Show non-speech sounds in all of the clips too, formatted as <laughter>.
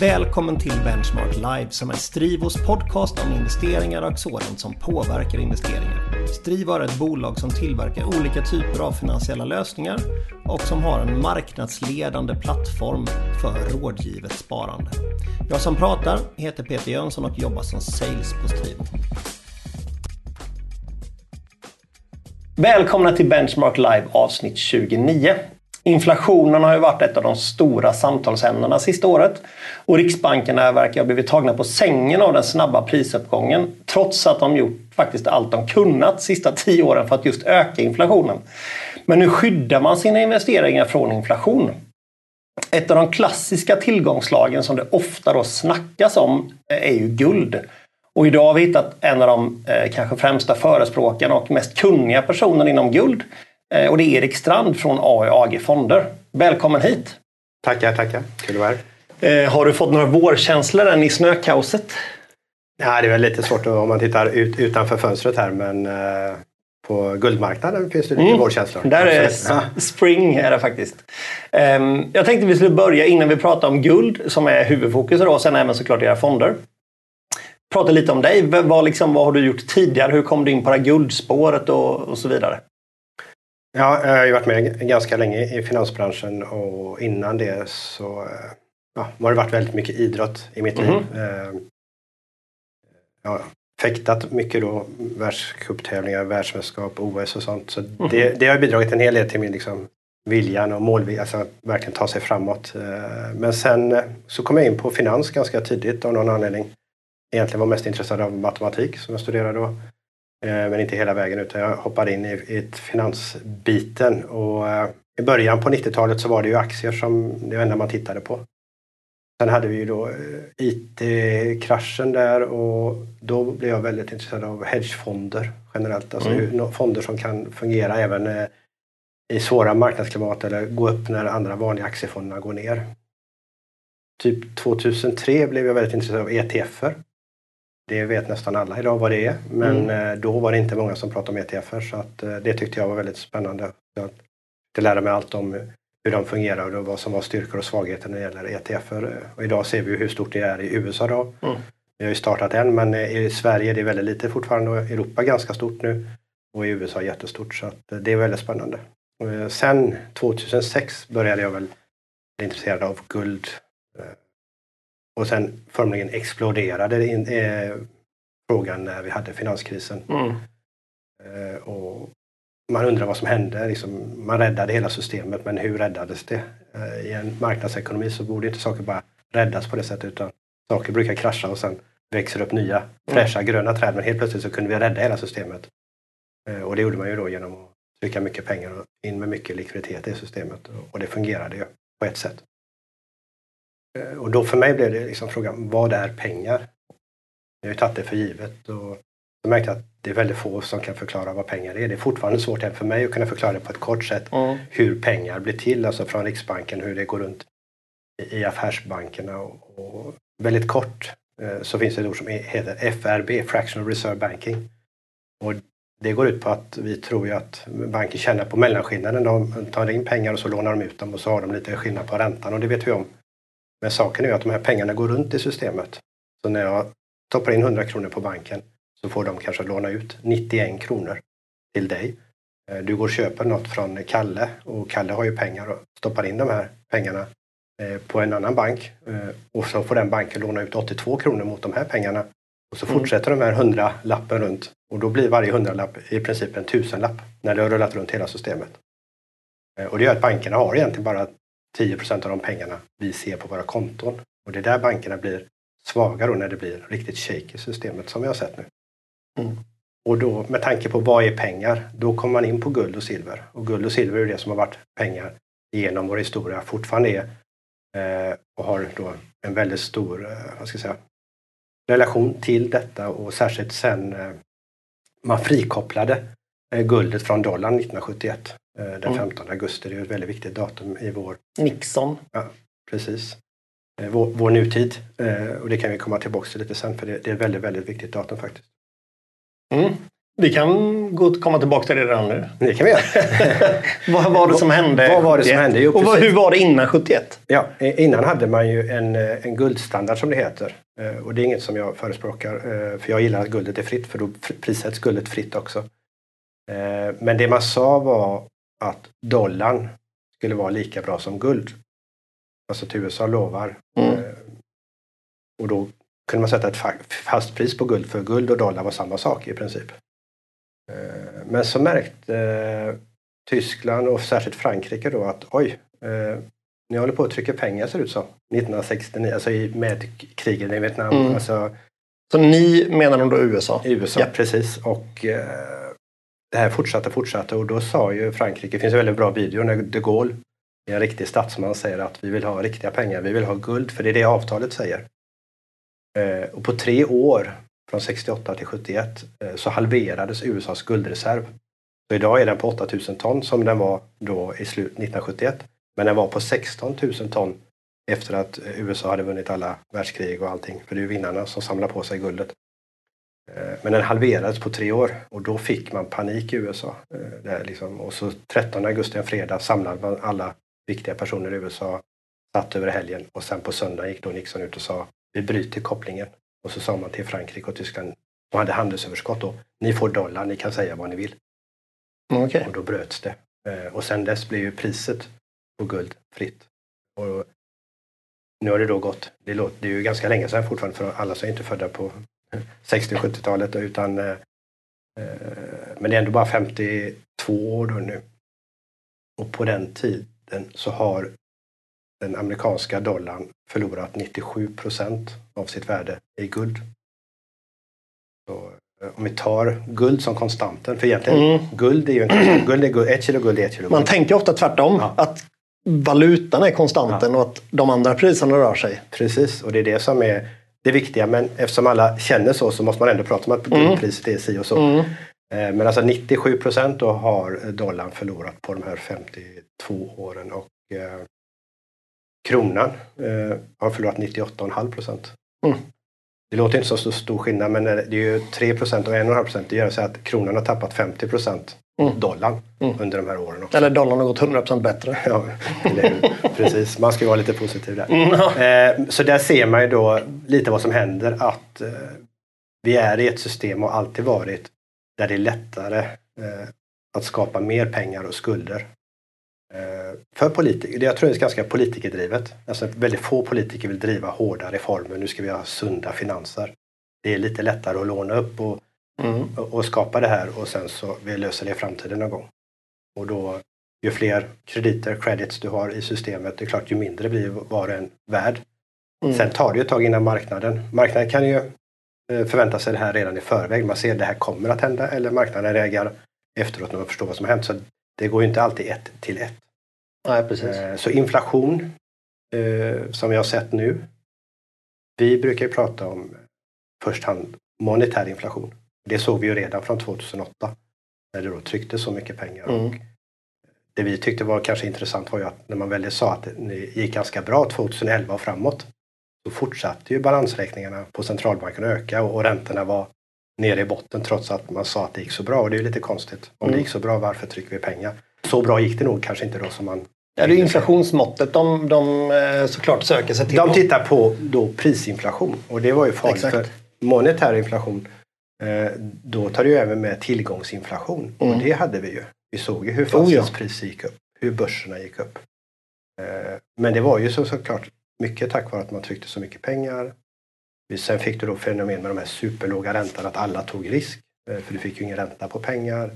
Välkommen till Benchmark Live som är Strivos podcast om investeringar och sådant som påverkar investeringar. Strivo är ett bolag som tillverkar olika typer av finansiella lösningar och som har en marknadsledande plattform för rådgivet sparande. Jag som pratar heter Peter Jönsson och jobbar som sales på Strivo. Välkomna till Benchmark Live avsnitt 29. Inflationen har ju varit ett av de stora samtalsämnena sista året och Riksbankerna verkar ha blivit tagna på sängen av den snabba prisuppgången trots att de gjort faktiskt allt de kunnat sista tio åren för att just öka inflationen. Men nu skyddar man sina investeringar från inflation. Ett av de klassiska tillgångslagen som det ofta då snackas om eh, är ju guld. Och idag har vi hittat en av de eh, kanske främsta förespråkarna och mest kunniga personerna inom guld. Eh, och det är Erik Strand från AG Fonder. Välkommen hit! Tackar, tackar. Kul att vara här. Eh, har du fått några vårkänslor än i snökaoset? Ja, det är väl lite svårt om man tittar ut, utanför fönstret här men eh, på guldmarknaden finns det lite mm. vårkänslor. Där är spring är det faktiskt. Um, jag tänkte vi skulle börja innan vi pratar om guld som är huvudfokus idag och sen även såklart era fonder. Prata lite om dig. Vad, liksom, vad har du gjort tidigare? Hur kom du in på det här guldspåret och, och så vidare? Ja, jag har ju varit med ganska länge i finansbranschen och innan det så ja, har det varit väldigt mycket idrott i mitt mm -hmm. liv. Eh, ja, fäktat mycket då, världscuptävlingar, världsmästerskap, OS och sånt. Så mm -hmm. det, det har bidragit en hel del till min liksom, viljan och målvilja, alltså verkligen ta sig framåt. Eh, men sen eh, så kom jag in på finans ganska tidigt av någon anledning. Egentligen var mest intresserad av matematik som jag studerade då. Eh, men inte hela vägen utan jag hoppade in i, i finansbiten. Och eh, I början på 90-talet så var det ju aktier som det enda man tittade på. Sen hade vi ju då eh, IT-kraschen där och då blev jag väldigt intresserad av hedgefonder generellt. Alltså mm. fonder som kan fungera även i svåra marknadsklimat eller gå upp när andra vanliga aktiefonderna går ner. Typ 2003 blev jag väldigt intresserad av ETFer. Det vet nästan alla idag vad det är, men mm. Eh, då var det inte många som pratade om ETFer så att eh, det tyckte jag var väldigt spännande. Jag lärde mig allt om hur de fungerar och vad som var styrkor och svagheter när det gäller ETFer. Och idag ser vi hur stort det är i USA. Då. Mm. Vi har ju startat en, men i Sverige är det väldigt lite fortfarande och Europa ganska stort nu och i USA jättestort så att eh, det är väldigt spännande. Sen 2006 började jag väl bli intresserad av guld och sen formligen exploderade in, eh, frågan när vi hade finanskrisen. Mm. Eh, och man undrar vad som hände. Liksom, man räddade hela systemet, men hur räddades det? Eh, I en marknadsekonomi så borde inte saker bara räddas på det sättet, utan saker brukar krascha och sen växer upp nya mm. fräscha gröna träd. Men helt plötsligt så kunde vi rädda hela systemet. Eh, och det gjorde man ju då genom att trycka mycket pengar och in med mycket likviditet i systemet. Och det fungerade ju på ett sätt. Eh, och då för mig blev det liksom frågan, vad är pengar? Jag har ju tagit det för givet och jag märkte att det är väldigt få som kan förklara vad pengar är. Det är fortfarande svårt även för mig att kunna förklara det på ett kort sätt. Mm. Hur pengar blir till, alltså från Riksbanken, hur det går runt i affärsbankerna. Och, och väldigt kort eh, så finns det ett ord som heter FRB, Fractional Reserve Banking. Och det går ut på att vi tror ju att banker tjänar på mellanskillnaden. De tar in pengar och så lånar de ut dem och så har de lite skillnad på räntan och det vet vi om. Men saken är ju att de här pengarna går runt i systemet. Så när jag stoppar in 100 kronor på banken så får de kanske låna ut 91 kronor till dig. Eh, du går och köper något från Kalle och Kalle har ju pengar och stoppar in de här pengarna eh, på en annan bank eh, och så får den banken låna ut 82 kronor mot de här pengarna. Och så mm. fortsätter de här 100 lappen runt och då blir varje hundralapp i princip en tusenlapp när det har rullat runt hela systemet. Och det gör att bankerna har egentligen bara 10% av de pengarna vi ser på våra konton. Och det är där bankerna blir svaga då när det blir riktigt shake i systemet som vi har sett nu. Mm. Och då med tanke på vad är pengar, då kommer man in på guld och silver. Och guld och silver är det som har varit pengar genom vår historia, fortfarande är eh, och har då en väldigt stor eh, vad ska jag säga, relation till detta och särskilt sen eh, man frikopplade eh, guldet från dollarn 1971. Eh, den 15 mm. augusti. Det är ett väldigt viktigt datum i vår... Nixon. Ja, precis. Eh, vår, vår nutid. Eh, och det kan vi komma tillbaka till lite sen för det, är ett väldigt, väldigt viktigt datum faktiskt. Mm. Vi kan gå, komma tillbaka till det redan nu. <laughs> Det kan vi göra. <laughs> vad var det som hände? Vad var det som hände? Jo, och vad, hur var det innan 71? Ja, innan hade man ju en, en guldstandard som det heter. Och det är inget som jag förespråkar. För jag gillar att guldet är fritt för då prissätts guldet fritt också. Men det man sa var att dollarn skulle vara lika bra som guld. Alltså att USA lovar. Mm. Eh, Och då kunde man sätta ett fa- fast pris på guld för guld och dollar var samma sak i princip. Eh, Men så märkte eh, Tyskland och särskilt Frankrike då att oj, ni håller på att trycka pengar ser det ut som. 1969, alltså i, med krigen i Vietnam. Mm. Alltså, Så ni menar då USA? USA, Ja. precis. Och eh, det här fortsatte fortsatte och då sa ju Frankrike, det finns en väldigt bra video när de Gaulle, en riktig statsman, säger att vi vill ha riktiga pengar, vi vill ha guld, för det är det avtalet säger. Eh, och på tre år, från 68 till 71, eh, så halverades USAs guldreserv. Så idag är den på 8000 ton som den var då i slut 1971. Men den var på 16 000 ton efter att eh, USA hade vunnit alla världskrig och allting. För det är ju vinnarna som samlar på sig guldet. Eh, Men den halverades på tre år och då fick man panik i USA. Eh, Där liksom. Och så 13 augusti, en fredag, samlade man alla viktiga personer i USA, satt över helgen och sen på söndag gick då Nixon ut och sa vi bryter kopplingen. Och så sa man till Frankrike och Tyskland, de hade handelsöverskott då, ni får dollar, ni kan säga vad ni vill. Mm, Okej. Och då bröts det. Eh, Och sen dess blev ju priset på guld fritt. Och nu har det då gått, det, låter, det är ju ganska länge sedan fortfarande för alla som är inte födda på 60 och 70-talet utan eh, eh, men det är ändå bara 52 år då nu. Och på den tiden så har den amerikanska dollarn förlorat 97 procent av sitt värde i guld. Så, eh, om vi tar guld som konstanten, för egentligen Mm. guld är ju en. <clears throat> Guld är guld, ett kilo guld är ett kilo Man guld. tänker ofta tvärtom. Ja. Att valutan är konstanten och att de andra priserna rör sig. Precis, och det är det som är det viktiga. Men eftersom alla känner så så måste man ändå prata om att guldpriset är si och så. Mm. Eh, Men alltså 97 procent då har dollarn förlorat på de här 52 åren och eh, kronan eh, har förlorat 98,5 procent. Mm. Det låter inte som så stor skillnad men det är ju 3 procent och 1,5 procent. Det gör så att kronan har tappat 50 procent Mm. dollarn Mm. under de här åren också. Eller dollarn har gått 100% bättre. <laughs> Ja? Precis, man ska ju vara lite positiv där. Mm. Eh, Så där ser man ju då lite vad som händer att eh, vi är i ett system och alltid varit där det är lättare eh, att skapa mer pengar och skulder. Eh, För politiker, jag tror det är ganska politikerdrivet. Alltså väldigt få politiker vill driva hårda reformer. Nu ska vi ha sunda finanser. Det är lite lättare att låna upp och, Mm. och, och skapa det här och sen så vi löser det i framtiden någon gång. Och då, ju fler krediter, credits du har i systemet, det är klart ju mindre blir var och en värd. Mm. Sen tar det ju ett tag innan marknaden. Marknaden kan ju eh, förvänta sig det här redan i förväg. Man ser att det här kommer att hända eller marknaden reagerar efteråt när man förstår vad som har hänt. Så det går ju inte alltid ett till ett. Nej, precis. Eh, Så inflation eh, som vi har sett nu. Vi brukar ju prata om först hand monetär inflation. Det såg vi ju redan från 2008 när det då tryckte så mycket pengar. Mm. Och det vi tyckte var kanske intressant var ju att när man väl sa att det gick ganska bra 2011 och framåt så fortsatte ju balansräkningarna på centralbanken att öka och, och räntorna var nere i botten trots att man sa att det gick så bra. Och det är ju lite konstigt. Om Mm. det gick så bra, varför trycker vi pengar? Så bra gick det nog kanske inte då som man Ja, det är inflationsmåttet de, de eh, såklart söker sig till. De tittar på då prisinflation och det var ju farligt Exakt. för monetär inflation eh, då tar det ju även med tillgångsinflation och Mm. det hade vi ju. Vi såg ju hur Oh, fastighetspriser gick upp, hur börserna gick upp. Eh, men det var ju så, såklart mycket tack vare att man tryckte så mycket pengar. Sen fick du då fenomen med de här superlåga räntorna att alla tog risk eh, för du fick ju ingen ränta på pengar.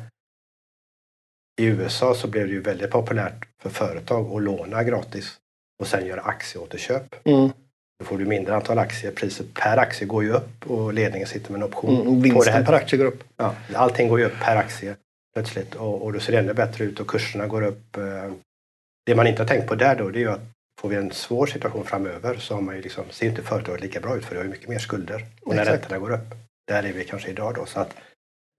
I USA så blev det ju väldigt populärt för företag att låna gratis och sen göra aktieåterköp. Mm. Då får du mindre antal aktier. Priset per aktie går ju upp och ledningen sitter med en option Mm. på det Vinsten här. per aktie går upp. Ja, allting går ju upp per aktie plötsligt och, och då ser det ännu bättre ut och kurserna går upp. eh. Det man inte har tänkt på där då det är ju att får vi en svår situation framöver så har man ju liksom, ser inte företaget lika bra ut för det har ju mycket mer skulder. Och när Exakt. räntorna går upp, där är vi kanske idag då. Så att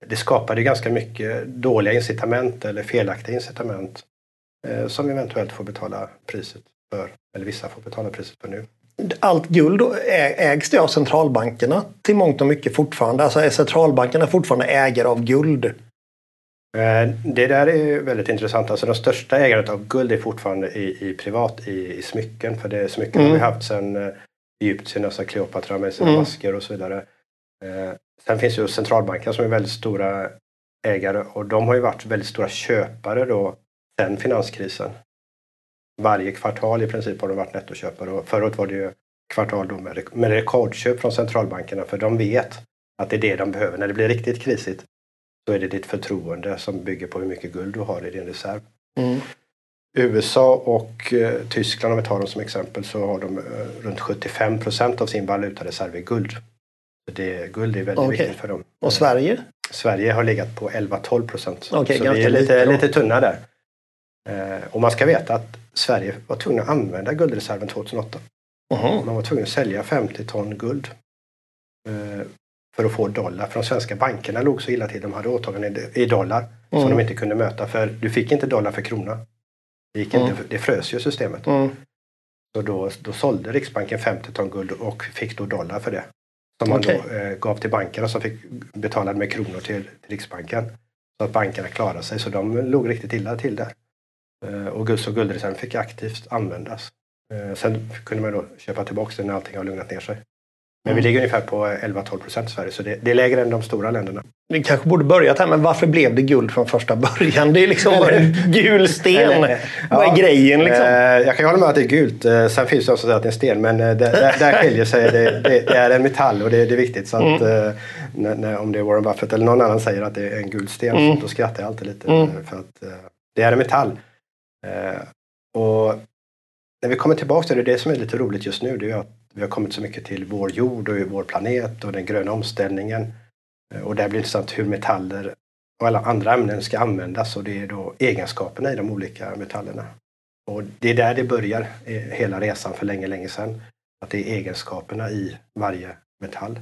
det skapade ganska mycket dåliga incitament eller felaktiga incitament eh, som eventuellt får betala priset för, eller vissa får betala priset för nu. allt guld ägs det av centralbankerna till mångt och mycket fortfarande? Alltså är centralbankerna fortfarande ägare av guld? Eh, det där är väldigt intressant. Alltså de största ägarna av guld är fortfarande i, i privat i, i, smycken. För det smycken mm. har vi haft sedan eh, Egypten, alltså Kleopatra med sina mm. masker och så vidare. Eh, sen finns ju centralbankerna som är väldigt stora ägare och de har ju varit väldigt stora köpare då sedan finanskrisen. Varje kvartal i princip har de varit nettoköpare och året var det ju kvartal då med, med rekordköp från centralbankerna för de vet att det är det de behöver. När det blir riktigt krisigt så är det ditt förtroende som bygger på hur mycket guld du har i din reserv. Mm. USA och eh, Tyskland, om vi tar dem som exempel, så har de eh, runt 75 procent av sin valutareserv i guld. Så det, guld är väldigt okay. viktigt för dem. Och Sverige? Sverige har legat på 11-12 procent. Okay, så vi är lite, lite tunna där. Eh, och man ska veta att Sverige var tvungna att använda guldreserven 2008. Uh-huh. Man var tvungen att sälja 50 ton guld för att få dollar. För de svenska bankerna låg så illa till. De hade åtaganden i dollar uh-huh. som de inte kunde möta. För du fick inte dollar för krona. Det, gick uh-huh. inte, det frös ju systemet. Så då, då sålde Riksbanken 50 ton guld och fick då dollar för det. Som man okay. då eh, gav till bankerna som fick betala med kronor till, till Riksbanken. Så att bankerna klarade sig. Så de låg riktigt illa till där. Eh, och guld, så guldreserven fick aktivt användas. Eh, sen kunde man då köpa tillbaka den när allting har lugnat ner sig. Men mm. vi ligger ungefär på 11-12 procent i Sverige så det, det, är lägre än de stora länderna. Vi kanske borde börjat här, men varför blev det guld från första början? Det är liksom bara en gul sten. Vad är grejen liksom? Eh, jag kan hålla med att det är gult. Sen finns det också att det är en sten, men där, där skiljer sig. Det, det, det, är en metall och det, det är viktigt. Så att, mm. när, när, om det är Warren Buffett eller någon annan säger att det är en gul sten, mm. då skrattar jag alltid lite. Mm. För att det är en metall. Eh, och när vi kommer tillbaka till det, det som är lite roligt just nu, det är att vi har kommit så mycket till vår jord och vår planet och den gröna omställningen. Eh, och där blir det intressant hur metaller och alla andra ämnen ska användas och det är då egenskaperna i de olika metallerna. Och det är där det börjar, eh, hela resan för länge, länge sedan. Att det är egenskaperna i varje metall.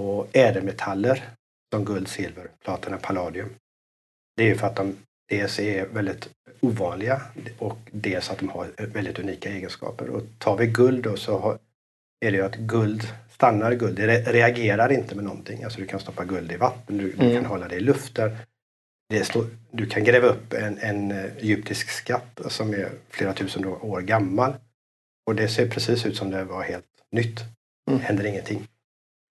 Och ädelmetaller som guld, silver, platina, palladium. Det är ju för att de dels är väldigt ovanliga och dels att de har väldigt unika egenskaper. Och tar vi guld då så är det ju att guld stannar guld, det reagerar inte med någonting. Alltså du kan stoppa guld i vatten, du, mm. du kan hålla det i luften. Det stå, du kan gräva upp en, en eh, egyptisk skatt som är flera tusen år gammal. Och det ser precis ut som det var helt nytt. Mm. händer ingenting.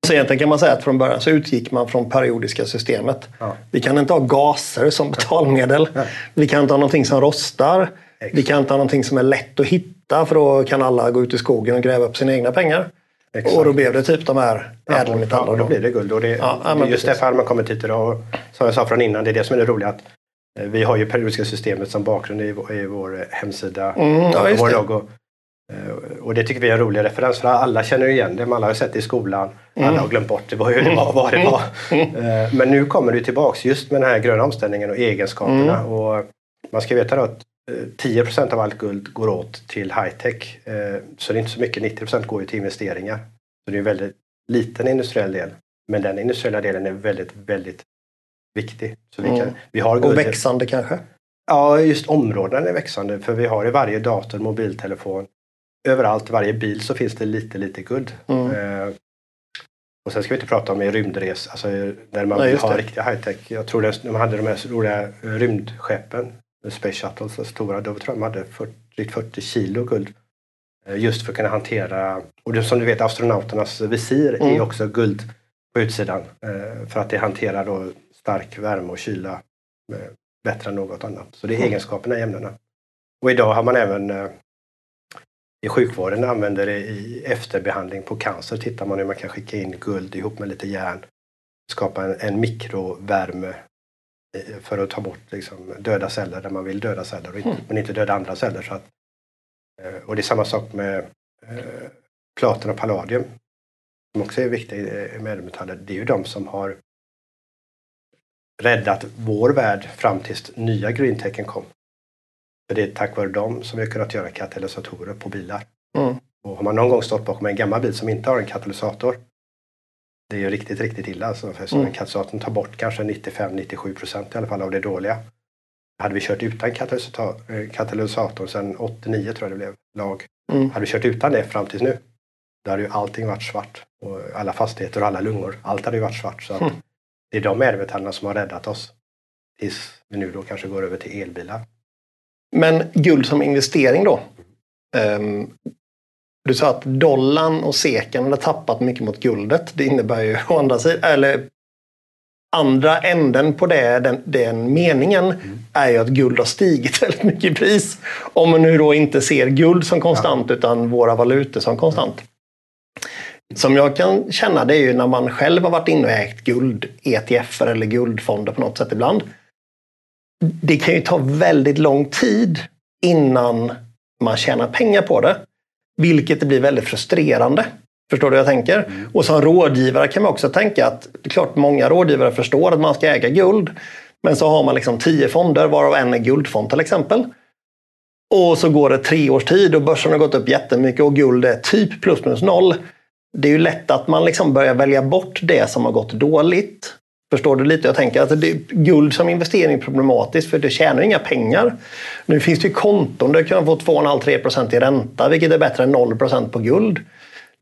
Så egentligen kan man säga att från början så utgick man från periodiska systemet. Ja. Vi kan inte ha gaser som betalmedel. Ja. Vi kan inte ha någonting som rostar. Exakt. Vi kan inte ha någonting som är lätt att hitta för då kan alla gå ut i skogen och gräva upp sina egna pengar. Exakt. Och då blev det typ de här ädelmetallerna. Ja, då blir det guld. Och det, ja, just därför har man kommit hit idag. Som jag sa från innan, det är det som är det roliga. Att eh, vi har ju periodiska systemet som bakgrund i vår, i vår hemsida, mm, ja, vår logo. Eh, och det tycker vi är en rolig referens för alla känner igen det. Man har sett det i skolan. Mm. Alla har glömt bort det, vad det var. Vad det var. Mm. Men nu kommer det tillbaks just med den här gröna omställningen och egenskaperna. Mm. Och man ska veta då att 10 eh, av allt guld går åt till high-tech. Så det är inte så mycket, 90% går ju till investeringar. Så det är en väldigt liten industriell del. Men den industriella delen är väldigt, väldigt viktig. Så vi, kan, mm. vi har. Och växande kanske? Ja, just områdena är växande. För vi har i varje dator, mobiltelefon, överallt, varje bil så finns det lite, lite guld. Mm. Eh, och sen ska vi inte prata om i rymdres, alltså där man Nej, har riktiga high-tech. Jag tror de hade de här roliga rymdskeppen, Space Shuttles, så stora, då tror jag de hade 40, 40 kilo guld. Eh, just för att kunna hantera, och det, som du vet astronauternas visir mm. är också guld på utsidan. Eh, för att det hanterar då stark värme och kyla eh, bättre än något annat. Så det är mm. egenskaperna i ämnena. Och idag har man även i sjukvården använder det i efterbehandling på cancer. Tittar man hur man kan skicka in guld ihop med lite järn. Skapa en, en mikrovärme för att ta bort liksom, döda celler där man vill döda celler och inte, mm. men inte döda andra celler. Så att, eh, och det är samma sak med eh, platen och palladium som också är viktiga medelmetaller. Det är ju de som har räddat vår värld fram tills nya greentecken kom. För det är tack vare dem som vi har kunnat göra katalysatorer på bilar. Mm. Och har man någon gång stått bakom en gammal bil som inte har en katalysator det är ju riktigt, riktigt illa. Alltså, för mm. katalysatorn tar bort kanske 95-97 procent i alla fall av det dåliga. Hade vi kört utan katalysator, eh, sedan 89 tror jag det blev, lag, Mm. Hade du kört utan det fram tills nu, då hade ju allting varit svart. Och alla fastigheter och alla lungor, allt hade ju varit svart. Så mm. Det är de ädelmetallerna som har räddat oss. Tills vi nu då kanske går över till elbilar. Men guld som investering då? Um, du sa att dollarn och seken har tappat mycket mot guldet. Det innebär ju å andra sidan, eller andra änden på det, den, den meningen mm. är ju att guld har stigit <laughs> väldigt mycket i pris. Om man nu då inte ser guld som konstant ja. utan våra valutor som konstant. Som jag kan känna det är ju när man själv har varit inne och ägt guld, ETF eller guldfonder på något sätt ibland. Det kan ju ta väldigt lång tid innan man tjänar pengar på det. Vilket blir väldigt frustrerande. Förstår du vad jag tänker? Mm. Och som rådgivare kan man också tänka att det är klart många rådgivare förstår att man ska äga guld. Men så har man liksom tio fonder varav en är guldfond till exempel. Och så går det tre års tid och börsen har gått upp jättemycket och guld är typ plus minus noll. Det är ju lätt att man liksom börjar välja bort det som har gått dåligt. Förstår du lite? Jag tänker att det, guld som investering är problematiskt för det tjänar inga pengar. Nu finns det ju konton där du kan få 2,5-3% i ränta vilket är bättre än 0% på guld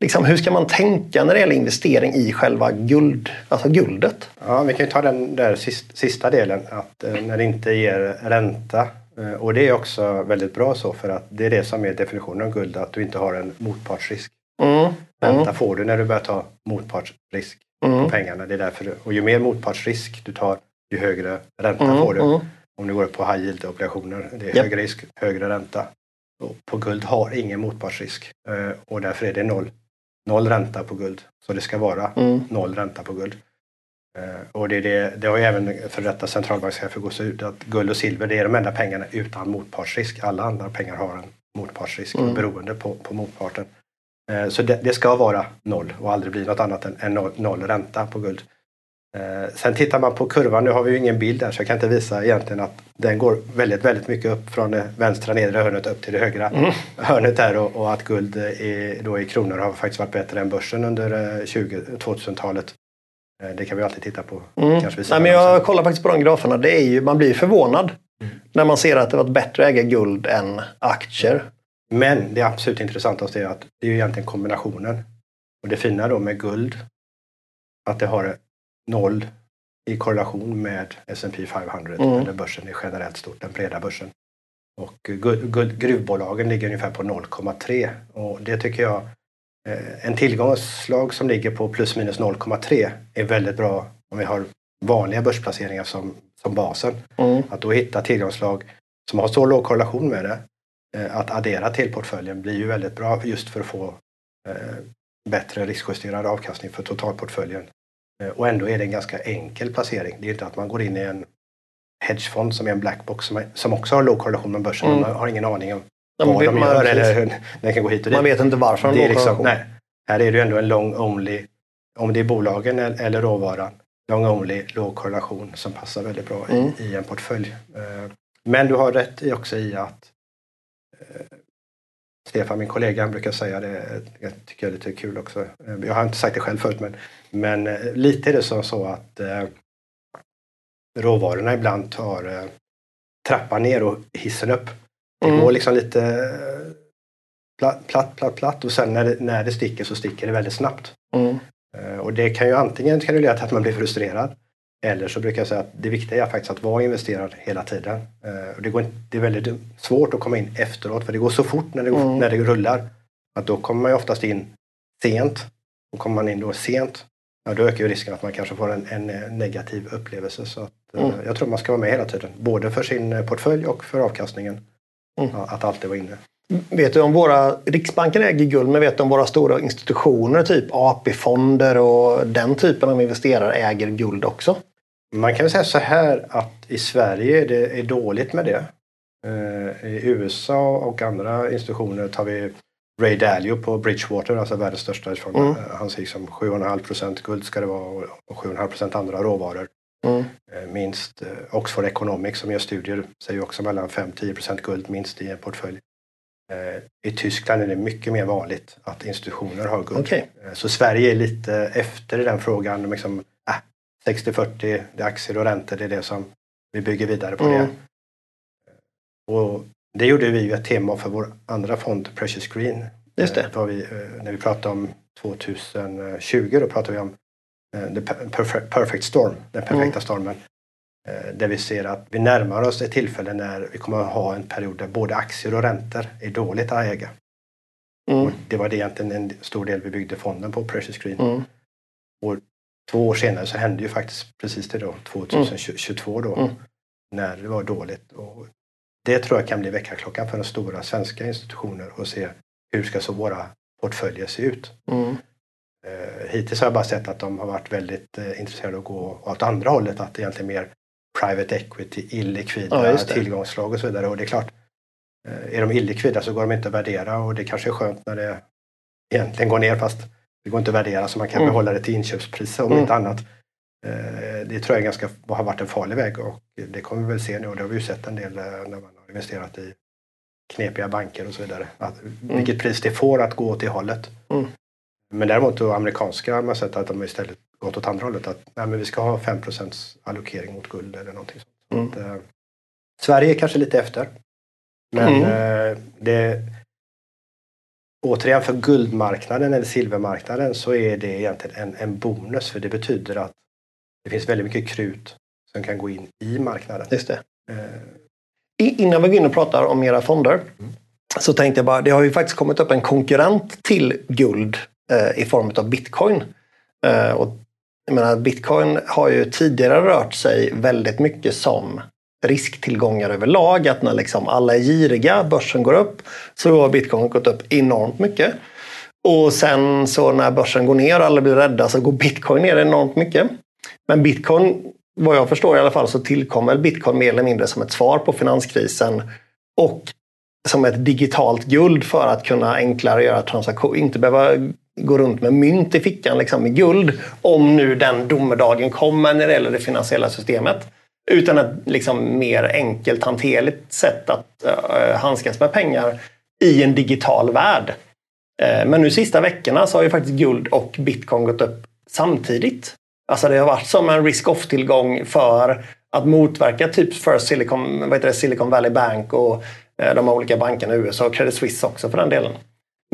liksom, hur ska man tänka när det gäller investering i själva guld, alltså guldet? Ja, vi kan ju ta den där sista delen, att eh, när det inte ger ränta. Eh, och det är också väldigt bra så för att det är det som är definitionen av guld, att du inte har en motpartsrisk. Mm. Ränta mm. får du när du börjar ta motpartsrisk mm. på pengarna. Det är därför, och ju mer motpartsrisk du tar, ju högre ränta mm. får du. Mm. Om du går på high yield-obligationer, det är yep. högre risk, högre ränta. Och på guld har ingen motpartsrisk eh, och därför är det noll noll ränta på guld. Så det ska vara mm. noll ränta på guld. Eh, och det, det, det har ju även för detta centralbankschefer gått ut att guld och silver det är de enda pengarna utan motpartsrisk. Alla andra pengar har en motpartsrisk mm. beroende på, på motparten. Eh, så det, det, ska vara noll och aldrig bli något annat än, än noll, noll ränta på guld. Eh, sen tittar man på kurvan, nu har vi ju ingen bild där så jag kan inte visa egentligen att den går väldigt, väldigt mycket upp från det vänstra nedre hörnet upp till det högra mm. hörnet där och, och, att guld i, då i kronor har faktiskt varit bättre än börsen under 2000-talet. Eh, det kan vi alltid titta på. Mm. Kanske Nej, men jag kollar faktiskt på de graferna. Det är ju, man blir förvånad mm. när man ser att det varit bättre att äga guld än aktier. Men det absolut intressantaste är att det är egentligen kombinationen. Och det fina då med guld, att det har noll i korrelation med S&P 500 mm. eller börsen är generellt stort, den breda börsen. Och gruvbolagen ligger ungefär på 0,3 och det tycker jag eh, en tillgångslag som ligger på plus minus 0,3 är väldigt bra om vi har vanliga börsplaceringar som, som basen. Mm. Att då hitta tillgångslag som har så låg korrelation med det att addera till portföljen blir ju väldigt bra just för att få eh, bättre riskjusterad avkastning för totalportföljen Eh, och ändå är det en ganska enkel placering. Det är inte att man går in i en hedgefond som är en blackbox som, som också har låg korrelation med börsen. Mm. Man har ingen aning om vad ja, de gör eller hur den kan gå hit och dit. Man vet inte varför de har liksom, nej, Här är det ju ändå en long only, om det är bolagen eller råvaran, long only låg korrelation som passar väldigt bra mm. i, i, en portfölj. Eh, men du har rätt i också i att eh, Stefan, min kollega, han brukar säga det, jag tycker jag är lite kul också. Jag har inte sagt det själv förut men, men eh, lite är det som så att eh, råvarorna ibland tar eh, trappan ner och hissen upp. Det mm. går liksom lite eh, platt, platt, platt, platt och sen när det, när det sticker så sticker det väldigt snabbt. Mm. Eh, och det kan ju antingen kan det leda till att man blir frustrerad eller så brukar jag säga att det viktiga är faktiskt att vara investerad hela tiden. Eh, det, går inte, det är väldigt svårt att komma in efteråt för det går så fort när det, mm. när det rullar. Att då kommer man ju oftast in sent. Och kommer man in då sent, ja, då ökar ju risken att man kanske får en, en eh, negativ upplevelse. Så att, eh, mm. Jag tror man ska vara med hela tiden, både för sin portfölj och för avkastningen. Mm. Att alltid vara inne. Vet du om våra, Riksbanken äger guld, men vet du om våra stora institutioner, typ AP-fonder och den typen av investerare äger guld också? Man kan säga så här att i Sverige är det är dåligt med det. Eh, I USA och andra institutioner tar vi Ray Dalio på Bridgewater, alltså världens största fond. Mm. Han säger som 7,5 procent guld ska det vara och 7,5 procent andra råvaror. Mm. Eh, minst eh, Oxford Economics som gör studier säger också mellan 5-10 procent guld minst i en portfölj. I Tyskland är det mycket mer vanligt att institutioner har guld. Okay. Så Sverige är lite efter i den frågan. Liksom, 60-40, det är aktier och räntor, det är det som vi bygger vidare på mm. det. Och det gjorde vi ju ett tema för vår andra fond Precious Green. Just det. Eh, vi, eh, när vi pratade om 2020 då pratade vi om eh, the perfect storm, den perfekta mm. stormen. Där vi ser att vi närmar oss ett tillfälle när vi kommer att ha en period där både aktier och räntor är dåligt att äga. Mm. det var det egentligen en stor del vi byggde fonden på, Precious Green. Mm. Och två år senare så hände ju faktiskt precis det då, 2022 då, mm. när det var dåligt. Och det tror jag kan bli väckarklockan för de stora svenska institutioner och se hur ska så våra portföljer se ut. Mm. Eh, hittills har jag bara sett att de har varit väldigt eh, intresserade av att gå åt andra hållet, att egentligen mer private equity, illikvida ja, tillgångsslag och så vidare. Och det är klart, eh, är de illikvida så går de inte att värdera och det kanske är skönt när det egentligen går ner fast det går inte att värdera så man kan mm. behålla det till inköpspris om mm. inte annat. Eh, det tror jag ganska, har varit en farlig väg och det kommer vi väl se nu och det har vi ju sett en del eh, när man har investerat i knepiga banker och så vidare. Att, mm. Vilket pris det får att gå åt det hållet. Mm. Men däremot då amerikanska har man sett att de istället gått åt andra hållet. Att nej, men vi ska ha 5% allokering mot guld eller någonting sånt. Mm. Att, eh, Sverige är kanske lite efter. Men mm. eh, det, återigen för guldmarknaden eller silvermarknaden så är det egentligen en, en bonus för det betyder att det finns väldigt mycket krut som kan gå in i marknaden. Just det. Eh. Innan vi går in och pratar om era fonder mm. så tänkte jag bara, det har ju faktiskt kommit upp en konkurrent till guld eh, i form av bitcoin. Eh, och jag menar, bitcoin har ju tidigare rört sig väldigt mycket som risktillgångar överlag. Att när liksom alla är giriga, börsen går upp, så har bitcoin gått upp enormt mycket. Och sen så när börsen går ner och alla blir rädda så går bitcoin ner enormt mycket. Men bitcoin, vad jag förstår i alla fall, så tillkommer bitcoin mer eller mindre som ett svar på finanskrisen och som ett digitalt guld för att kunna enklare göra transaktioner. Inte behöva gå runt med mynt i fickan liksom, med guld om nu den domedagen kommer när det gäller det finansiella systemet. Utan ett liksom, mer enkelt hanterligt sätt att uh, handskas med pengar i en digital värld. Uh, men nu sista veckorna så har ju faktiskt guld och bitcoin gått upp samtidigt. Alltså det har varit som en risk-off-tillgång för att motverka typ First Silicon, vad heter det, Silicon Valley Bank och uh, de olika bankerna i USA och Credit Suisse också för den delen.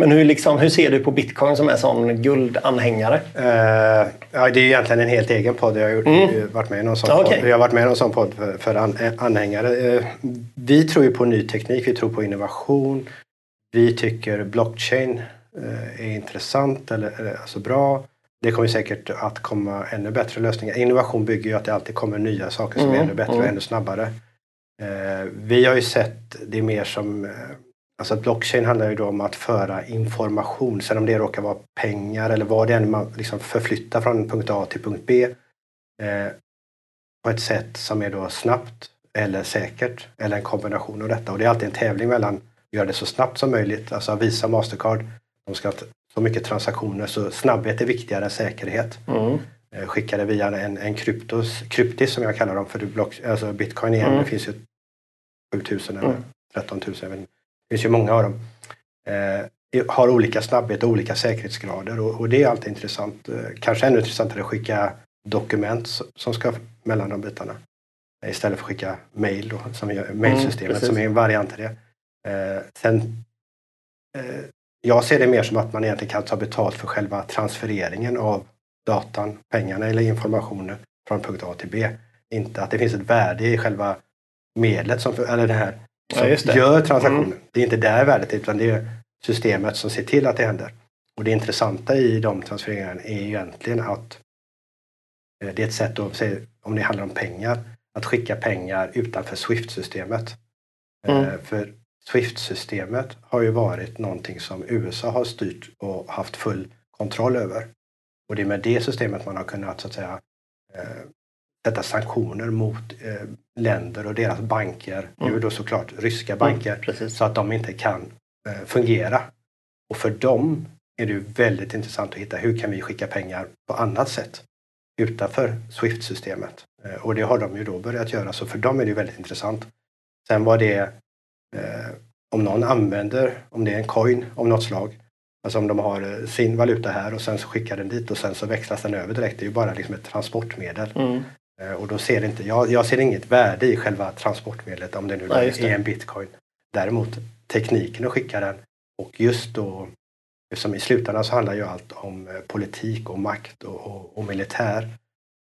Men hur, liksom, hur ser du på bitcoin som är sån guldanhängare? Uh, ja, det är egentligen en helt egen podd. Jag har gjort, mm. varit med i någon sån okay. podd. Jag har varit med i någon sån podd för, för an, anhängare. Uh, vi tror ju på ny teknik, vi tror på innovation. Vi tycker blockchain uh, är intressant eller alltså bra. Det kommer säkert att komma ännu bättre lösningar. Innovation bygger ju att det alltid kommer nya saker som mm. är ännu bättre mm. och ännu snabbare. vi har ju sett det mer som Alltså blockchain handlar ju då om att föra information, sen om det råkar vara pengar eller vad det är man liksom förflyttar från punkt A till punkt B eh, på ett sätt som är då snabbt eller säkert eller en kombination av detta. Och det är alltid en tävling mellan att göra det så snabbt som möjligt, alltså Visa, Mastercard, de ska ha så mycket transaktioner så snabbhet är viktigare än säkerhet. Mm. Eh, skicka det via en, en kryptos, kryptis som jag kallar dem, för block, alltså bitcoin igen, mm. det finns ju 7000 eller mm. 13 000, det finns ju många av dem. Eh, har olika snabbhet och olika säkerhetsgrader och, och, det är alltid intressant. Eh, kanske ännu intressantare att skicka dokument som ska mellan de bitarna. Istället för att skicka mail, då, som är, mailsystemet mm, som är en variant av det. Eh, sen, eh, jag ser det mer som att man egentligen kan ta betalt för själva transfereringen av datan, pengarna eller informationen från punkt A till B. Inte att det finns ett värde i själva medlet, som, eller det här som ja, gör transaktionen. Mm. Det är inte där värdet utan det är systemet som ser till att det händer. Och det intressanta i de transfereringarna är egentligen att eh, det är ett sätt att, om det handlar om pengar, att skicka pengar utanför Swift-systemet. Eh, mm. För Swift-systemet har ju varit någonting som USA har styrt och haft full kontroll över. Och det är med det systemet man har kunnat så att säga eh, sätta sanktioner mot eh, länder och deras banker, mm. nu då såklart ryska banker, mm, så att de inte kan eh, fungera. Och för dem är det väldigt intressant att hitta hur kan vi skicka pengar på annat sätt utanför Swift-systemet. Eh, och det har de ju då börjat göra, så för dem är det väldigt intressant. Sen var det eh, om någon använder, om det är en coin av något slag, Alltså om de har eh, sin valuta här och sen så skickar den dit och sen så växlas den över direkt. Det är ju bara liksom ett transportmedel. Mm. Eh, och då ser inte, jag, jag ser inget värde i själva transportmedlet om det nu Nej, är en bitcoin. Däremot tekniken att skicka den och just då, eftersom i slutändan så handlar ju allt om eh, politik och makt och, och, och militär.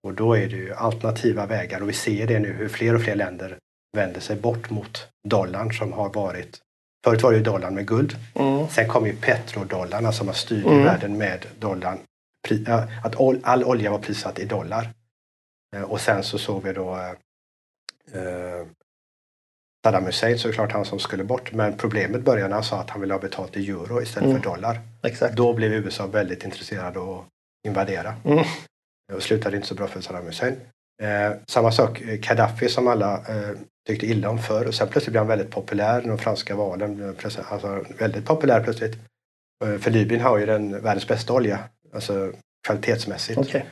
Och då är det ju alternativa vägar och vi ser det nu hur fler och fler länder vänder sig bort mot dollarn som har varit Förut var det ju dollarn med guld. Mm. Sen kom ju petrodollarna som har styrt mm. världen med dollarn. Att all olja var prissatt i dollar. Eh, och sen så såg vi då eh, Saddam Hussein såklart han som skulle bort. Men problemet började när han sa att han ville ha betalt i euro istället mm. för dollar. Exakt. Då blev USA väldigt intresserade att invadera. Mm. Och slutade inte så bra för Saddam Hussein. Eh, samma sak, Gaddafi som alla eh, tyckte illa om förr och sen plötsligt blev han väldigt populär i de franska valen. Alltså väldigt populär plötsligt. Eh, för Libyen har ju den världens bästa olja, alltså kvalitetsmässigt. Okay.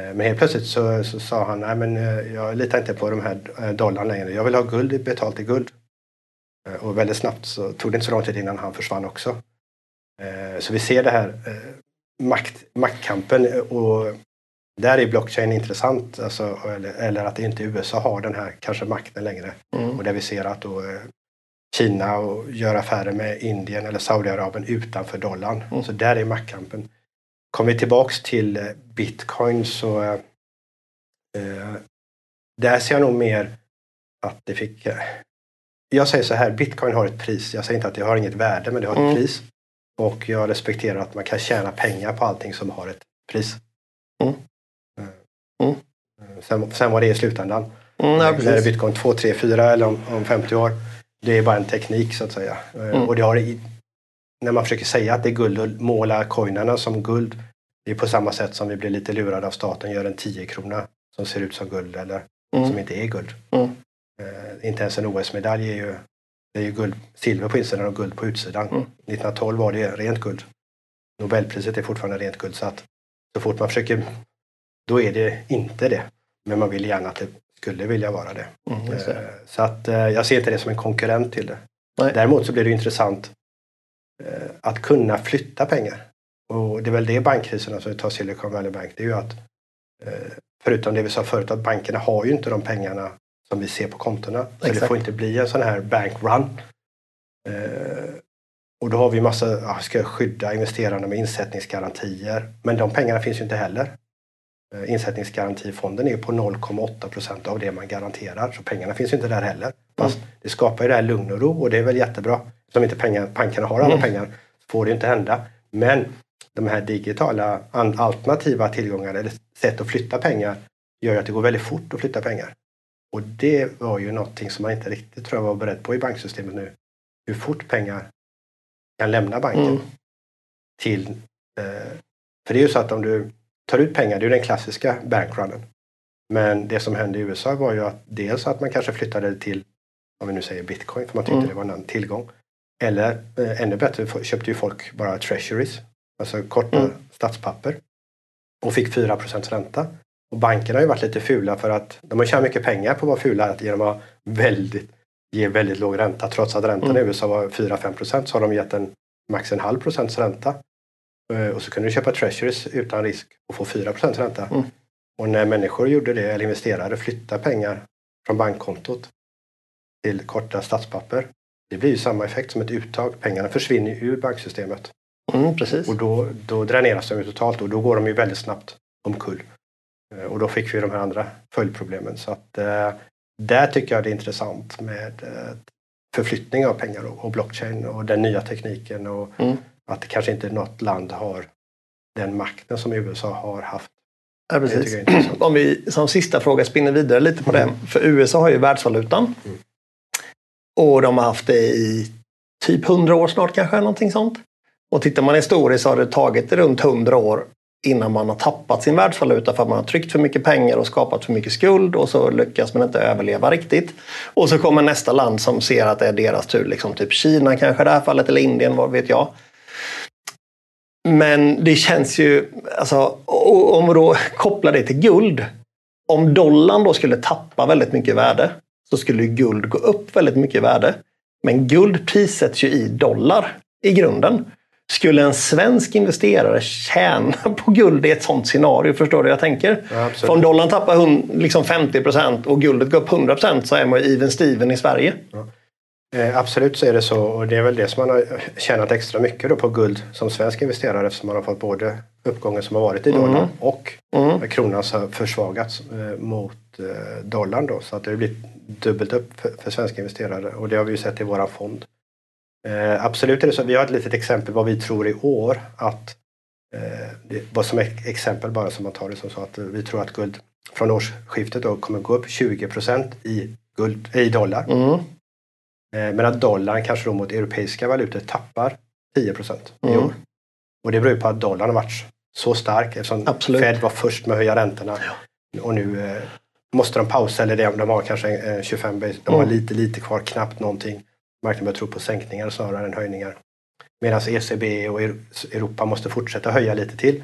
Eh, men helt plötsligt så, så, sa han, nej men eh, jag litar inte på de här dollarn längre. Jag vill ha guld betalt i guld. Och väldigt snabbt så tog det inte så lång tid innan han försvann också. Så vi ser det här makt, maktkampen och där är blockchain intressant, alltså, eller, eller, att inte USA har den här kanske makten längre. Mm. Och där vi ser att då, eh, Kina och gör affärer med Indien eller Saudiarabien utanför dollarn. Mm. Så där är maktkampen. Kommer vi tillbaks till eh, bitcoin så eh, eh, där ser jag nog mer att det fick... Eh, jag säger så här, bitcoin har ett pris. Jag säger inte att det har inget värde, men det har ett mm. pris. Och jag respekterar att man kan tjäna pengar på allting som har ett pris. Mm. Mm. Sen, sen var det i slutändan. Mm, ja, När är bitcoin 2, 3, 4 eller om, om 50 år. Det är bara en teknik så att säga. Mm. Och det har, när man försöker säga att det är guld och måla coinarna som guld. Det är på samma sätt som vi blir lite lurade av staten gör en 10 krona som ser ut som guld eller mm. som inte är guld. Mm. Uh, inte ens en OS-medalj är ju, det är ju guld, silver på insidan och guld på utsidan. 1912 mm. var det rent guld. Nobelpriset är fortfarande rent guld så att så fort man försöker då är det inte det. Men man vill gärna att det skulle vilja vara det. Mm. Eh, så att eh, jag ser inte det som en konkurrent till det. Nej. Däremot så blir det intressant eh, att kunna flytta pengar. Och det är väl det bankkrisen, alltså ta Silicon Valley Bank, det är ju att förutom det vi sa förut att bankerna har ju inte de pengarna som vi ser på kontona. Så Exakt. det får inte bli en sån här bank run. Och då har vi massa, ska skydda investerarna med insättningsgarantier. Men de pengarna finns ju inte heller. Eh, insättningsgarantifonden är på 0,8 procent av det man garanterar. Så pengarna finns inte där heller. Fast mm. det skapar ju det här lugn och ro och det är väl jättebra. Som inte pengar, bankerna har alla mm. pengar så får det inte hända. Men de här digitala alternativa tillgångarna eller sätt att flytta pengar gör ju att det går väldigt fort att flytta pengar. Och det var ju någonting som man inte riktigt tror jag var beredd på i banksystemet nu. Hur fort pengar kan lämna banken mm. till... Eh, för det är ju så att om du tar ut pengar, det är den klassiska bankrunnen. Men det som hände i USA var ju att dels att man kanske flyttade till, om vi nu säger bitcoin, för man tyckte mm. det var en tillgång. Eller eh, ännu bättre köpte ju folk bara treasuries, alltså korta mm. statspapper. Och fick 4% ränta. Och bankerna har ju varit lite fula för att de har tjänat mycket pengar på att vara fula genom att väldigt, ge väldigt låg ränta. Trots att räntan mm. i USA var 4-5% så har de gett en max en halv procents ränta. Eh, och så kunde du köpa treasuries utan risk och få 4 ränta. Mm. Och när människor gjorde det, eller investerare, flyttade pengar från bankkontot till korta statspapper. Det blir ju samma effekt som ett uttag. Pengarna försvinner ur banksystemet. Mm, precis. Och då, då dräneras de ju totalt och då går de ju väldigt snabbt omkull. Eh, och då fick vi de här andra följdproblemen. Så att eh, där tycker jag det är intressant med eh, förflyttning av pengar och, och blockchain och den nya tekniken och mm. Att det kanske inte något land har den makten som USA har haft. Ja, precis. Om vi som sista fråga spinner vidare lite på mm. det. För USA har ju världsvalutan. Mm. Och de har haft det i typ 100 år snart kanske, någonting sånt. Och tittar man historiskt så har det tagit runt 100 år innan man har tappat sin världsvaluta för att man har tryckt för mycket pengar och skapat för mycket skuld och så lyckas man inte överleva riktigt. Och så kommer nästa land som ser att det är deras tur, liksom typ Kina kanske i det här fallet eller Indien, vad vet jag. Men det känns ju, alltså, om vi då kopplar det till guld. Om dollarn då skulle tappa väldigt mycket värde så skulle guld gå upp väldigt mycket värde. Men guld prissätts ju i dollar i grunden. Skulle en svensk investerare tjäna <laughs> på guld i ett sånt scenario? Förstår du hur jag tänker? Ja, För om dollarn tappar liksom 50% och guldet går upp 100% så är man ju even Steven i Sverige. Ja. Eh, absolut så är det så och det är väl det som man har tjänat extra mycket då på guld som svensk investerare eftersom man har fått både uppgången som har varit i Mm. dollarn och mm. kronan har försvagats eh, mot eh, dollarn då så att det har blivit dubbelt upp för, för svenska investerare och det har vi ju sett i våra fond. Eh, absolut är det så. Vi har ett litet exempel vad vi tror i år att eh, det var som ett exempel bara som man tar det som så att vi tror att guld från årsskiftet då kommer gå upp 20 i, guld, i dollar. Mm. Eh, men att dollarn kanske då mot europeiska valutor tappar 10 i Mm. år. Och det beror ju på att dollarn har varit så stark eftersom Absolut. Fed var först med att höja räntorna. Och nu eh, måste de pausa, eller det, de har kanske eh, 25 base, de har Mm. lite, lite kvar, knappt någonting. Marknaden börjar tro på sänkningar snarare än höjningar. Medan ECB och Europa måste fortsätta höja lite till.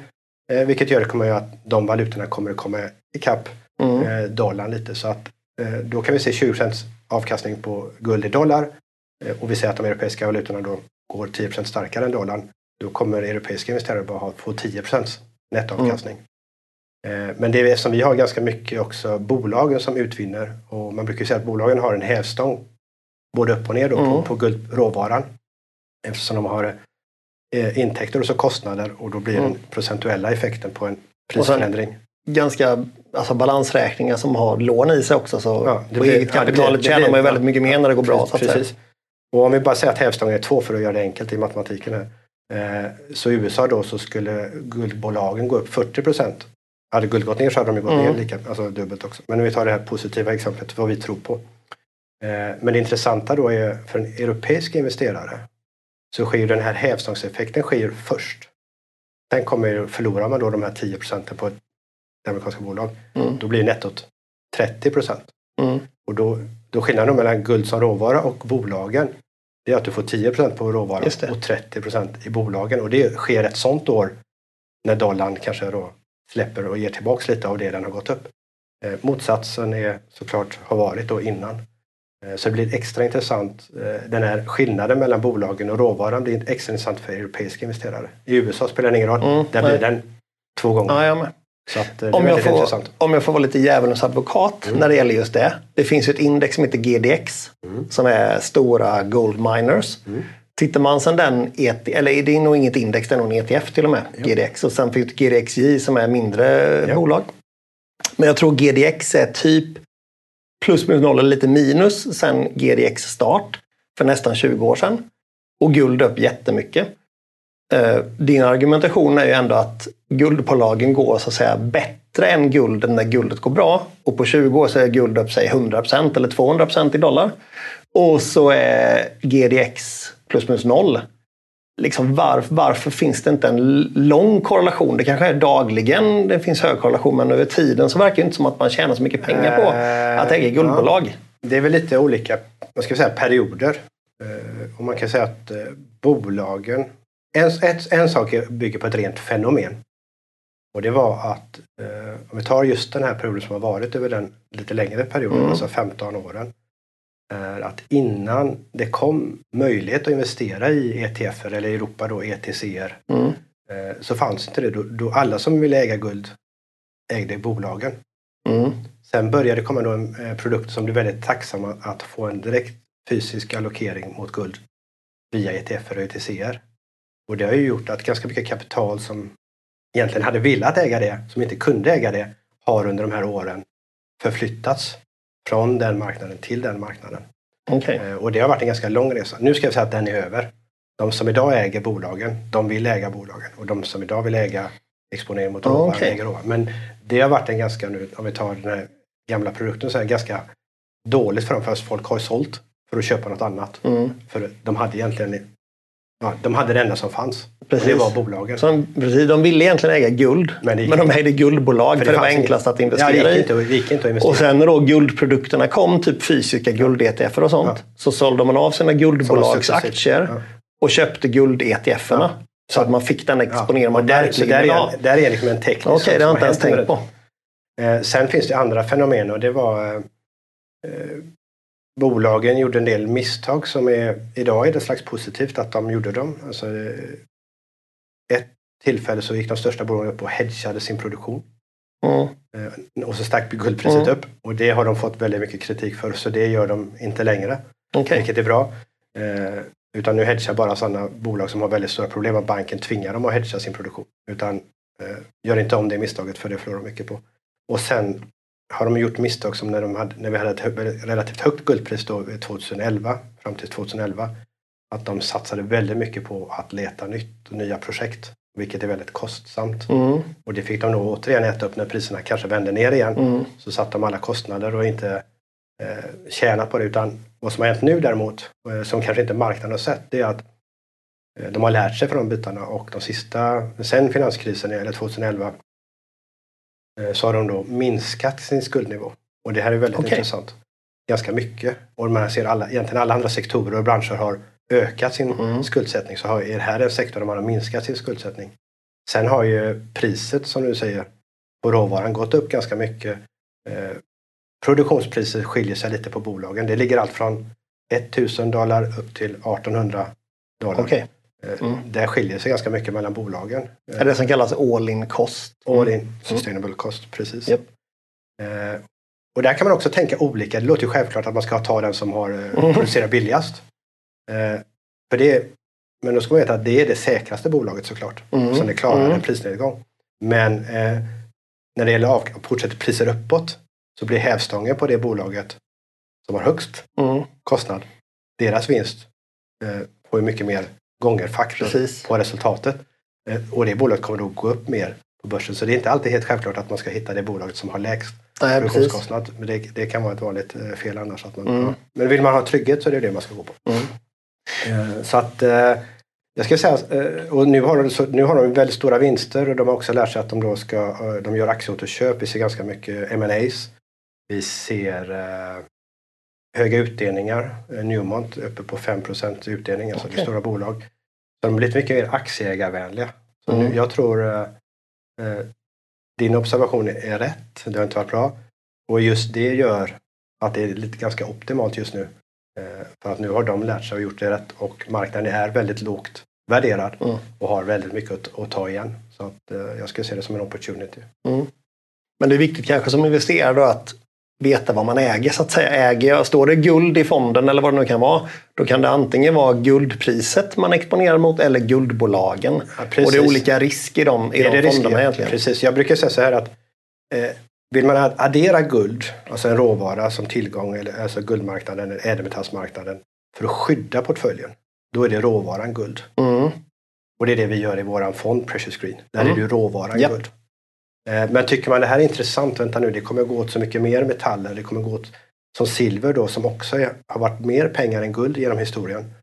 Eh, vilket gör det kommer att de valutorna kommer att komma ikapp Mm. eh, dollarn lite. Så att eh, då kan vi se 20% avkastning på guld i dollar. Eh, och vi ser att de europeiska valutorna då går 10% starkare än dollarn. Då kommer europeiska investerare bara ha, få 10% nettoavkastning. Eh, men det är som vi har ganska mycket också bolagen som utvinner och man brukar säga att bolagen har en hävstång både upp och ner då Mm. på, på guldråvaran eftersom de har eh, intäkter och så kostnader och då blir Mm. den procentuella effekten på en prisförändring. Ganska alltså balansräkningar som har lån i sig också. Så Ja, det på blir- eget ja, kapitalet det tjänar man ju väldigt mycket mer när det går bra. Säga. Precis. Och om vi bara säger att hävstången är två för att göra det enkelt i matematiken här. Eh, så i USA då så skulle guldbolagen gå upp 40 procent. Hade guld gått ner så hade de ju gått Mm. ner lika, alltså dubbelt också. Men om vi tar det här positiva exemplet, vad vi tror på. Eh, men det intressanta då är för en europeisk investerare så sker den här hävstångseffekten sker först. Sen kommer förlorar man då de här 10 procenten på ett amerikanska bolag, Mm. då blir nettot 30 procent. Mm. Och då, då skillnaden mellan guld som råvara och bolagen det är att du får 10% på råvaran och 30% i bolagen. Och det sker ett sånt år när dollarn kanske då släpper och ger tillbaks lite av det den har gått upp. Eh, motsatsen är såklart har varit då innan. Eh, så det blir extra intressant. Eh, den här skillnaden mellan bolagen och råvaran blir extra intressant för europeiska investerare. I USA spelar det ingen roll. Mm, Där nej. blir den två gånger. Ja, att, Om jag, får, om jag får vara lite djävulens advokat Mm. när det gäller just det. Det finns ett index som heter GDX Mm. som är stora gold miners. Tittar man sen den, ET, eller det är nog inget index, det är nog en ETF till och med, Ja. GDX. Och sen finns det GDXJ som är mindre Ja. bolag. Men jag tror GDX är typ plus minus noll eller lite minus sen GDX start för nästan 20 år sedan. Och guld upp jättemycket. Eh, din argumentation är ju ändå att guldbolagen går så att säga bättre än guld när guldet går bra. Och på 20 år så är guld upp säg 100% eller 200% i dollar. Och så är GDX plus minus noll. Liksom varf, varför finns det inte en lång korrelation? Det kanske är dagligen det finns hög korrelation men över tiden så verkar det inte som att man tjänar så mycket pengar på Eh, att äga guldbolag. Det är väl lite olika vad ska vi säga, perioder. Eh, och man kan säga att eh, bolagen... En, ett, en sak bygger på ett rent fenomen. Och det var att eh, om vi tar just den här perioden som har varit över den lite längre perioden, Mm. alltså 15 åren. Är att innan det kom möjlighet att investera i ETF eller i Europa då ETCR Mm. eh, så fanns inte det. Då, då alla som ville äga guld ägde bolagen. Mm. Sen började det komma då en eh, produkt som blev väldigt tacksamma att få en direkt fysisk allokering mot guld via ETF och ETCR. Och det har ju gjort att ganska mycket kapital som egentligen hade velat äga det, som inte kunde äga det, har under de här åren förflyttats från den marknaden till den marknaden. Okej. Eh, Och det har varit en ganska lång resa. Nu ska jag säga att den är över. De som idag äger bolagen, de vill äga bolagen. Och de som idag vill äga exponering mot råvaran okej. äger råvaran. Men det har varit en ganska, nu, om vi tar den här gamla produkten, så är ganska dåligt för dem. För att folk har sålt för att köpa något annat. Mm. För de hade egentligen ja, de hade det enda som fanns. Precis. Det var bolagen. Så de, precis, de ville egentligen äga guld, Men men, de ägde guldbolag för, det, var enklast att Ja, investera det gick inte, det gick inte att investera. Och sen när då guldprodukterna kom, typ fysiska guld-ETF och sånt, Ja. så sålde man av sina guldbolags successivt. aktier Ja. och köpte guld-ETFerna. Ja. Så att man fick den Ja, exponering man där, verkligen där, är, där är liksom en teknisk Okej, sak det har som jag inte ens tänkt på. Eh, sen finns det andra fenomen och det var eh, eh, bolagen gjorde en del misstag som är idag är det slags positivt att de gjorde dem. Alltså, eh, ett tillfälle så gick de största bolagen upp och hedgade sin produktion Mm. eh, och så stack guldpriset Mm. upp och det har de fått väldigt mycket kritik för så det gör de inte längre. Okej. vilket är bra. Eh, utan nu hedgar bara sådana bolag som har väldigt stora problem att banken tvingar dem att hedga sin produktion. Utan eh, gör inte om det misstaget för det förlorar de mycket på. Och sen har de gjort misstag som när, de hade, när vi hade ett relativt högt guldpris då 2011 fram till 2011. Att de satsade väldigt mycket på att leta nytt och nya projekt. Vilket är väldigt kostsamt. Mm. Och det fick de nog återigen äta upp när priserna kanske vände ner igen. Mm. Så satte de alla kostnader och inte eh, tjänat på det. Utan vad som har hänt nu däremot, eh, som kanske inte marknaden har sett, det är att eh, de har lärt sig från de bitarna och de sista, sen finanskrisen eller 2011, eh, så har de då minskat sin skuldnivå. Och det här är väldigt Okej. intressant. Ganska mycket. Och man ser alla, egentligen alla andra sektorer och branscher har ökat sin Mm. skuldsättning. Så har, är det här en sektor där man har minskat sin skuldsättning. Sen har ju priset, som du säger, på råvaran gått upp ganska mycket. Eh, produktionspriset skiljer sig lite på bolagen. Det ligger allt från 1000 dollar upp till 1800 dollar. Okej. Eh, Mm. Det skiljer sig ganska mycket mellan bolagen. Är det som kallas all in cost? All in sustainable cost, precis. Japp. Eh, och där kan man också tänka olika. Det låter ju självklart att man ska ta den som har eh, Mm. producerat billigast. Eh, för det, men då ska man veta att det är det säkraste bolaget såklart. Mm. Som det klarar Mm. en prisnedgång. Men eh, när det gäller av, fortsätter priser uppåt så blir hävstången på det bolaget som har högst Mm. kostnad, deras vinst eh, får ju mycket mer gånger faktor Precis. på resultatet. Eh, och det bolaget kommer då gå upp mer på börsen. Så det är inte alltid helt självklart att man ska hitta det bolaget som har lägst Nej, precis. produktionskostnad. Men det, det kan vara ett vanligt eh, fel annars. Att man, Mm. ja. Men vill man ha trygghet så är det det man ska gå på. Mm. Eh, Så att eh, jag ska säga, eh, och nu har, de, nu har de väldigt stora vinster och de har också lärt sig att de då ska, de gör aktieåterköp. Vi ser ganska mycket M&As. Vi ser höga utdelningar. Newmont uppe på 5 utdelning, alltså det är stora bolag. Så de har blivit mycket mer aktieägarvänliga. Så Mm. nu, jag tror eh, din observation är rätt. Det har inte varit bra. Och just det gör att det är lite ganska optimalt just nu. Eh, För att nu har de lärt sig och gjort det rätt och marknaden är väldigt lågt värderad Mm. och har väldigt mycket att, att ta igen. Så att, eh, jag skulle se det som en opportunity. Men det är viktigt kanske som investerare att veta vad man äger så att säga. Äger jag, står det guld i fonden eller vad det nu kan vara, då kan det antingen vara guldpriset man exponerar mot eller guldbolagen. Ja, Och det är olika risk i de, i Är de fonderna risker? egentligen. Precis, jag brukar säga så här att eh, vill man ad- addera guld, alltså en råvara som tillgång, eller, alltså guldmarknaden eller ädelmetallsmarknaden, för att skydda portföljen, då är det råvaran guld. Mm. Och det är det vi gör i våran fond Precious Green. Där Mm. är det råvaran Japp. guld. Eh, Men tycker man det här är intressant, vänta nu, det kommer gå åt så mycket mer metaller. Det kommer gå åt som silver då som också har varit mer pengar än guld genom historien.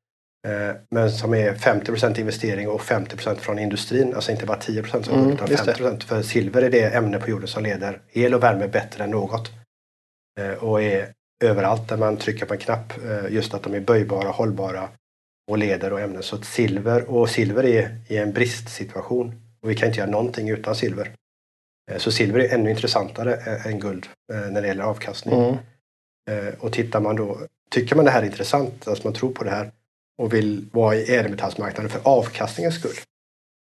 Eh, Men som är 50% investering och 50% från industrin. Alltså inte bara 10% som Mm, utan just det. 50% För silver är det ämne på jorden som leder el och värme bättre än något. Eh, Och är överallt där man trycker på en knapp. eh, Just att de är böjbara, hållbara och leder och ämnen. Så att silver, och silver är i en bristsituation. Och vi kan inte göra någonting utan silver. Så silver är ännu intressantare än guld när det gäller avkastning. Mm. Och tittar man då, tycker man det här är intressant, alltså man tror på det här och vill vara i ädelmetallsmarknaden för avkastningens skull.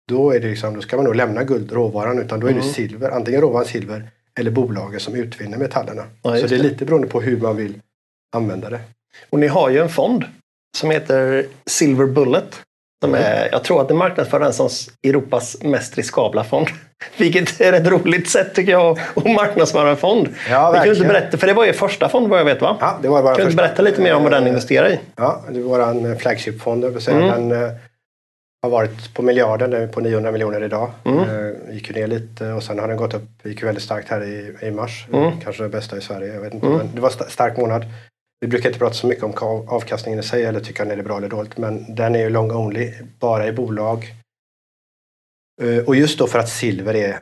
Då, är det liksom, då ska man nog lämna guld, råvaran, utan då är det Mm. silver, antingen råvaran silver eller bolaget som utvinner metallerna. Ja, Så det är lite beroende på hur man vill använda det. Och ni har ju en fond som heter Silver Bullet. Som Mm. är, jag tror att det marknadsför den som Europas mest riskabla fond. <laughs> Vilket är ett roligt sätt tycker jag att marknadsföra en fond. Ja, Vi kan inte verkligen. berätta, för det var er första fond vad jag vet va? Ja, det var bara kan du inte berätta lite mer om vad den investerar i? Ja, det var vår flagship-fond. vill säga. Mm. Den eh, har varit på miljarden, den är på 900 miljoner idag. Mm. Eh, gick ju ner lite och sen har den gått upp, gick ju väldigt starkt här i, i mars. Mm. Kanske det bästa i Sverige, jag vet inte. Mm. Men det var en stark månad. Vi brukar inte prata så mycket om ka- avkastningen i sig eller tycka den är bra eller dåligt. Men den är ju long only, bara i bolag. Eh, och just då för att silver är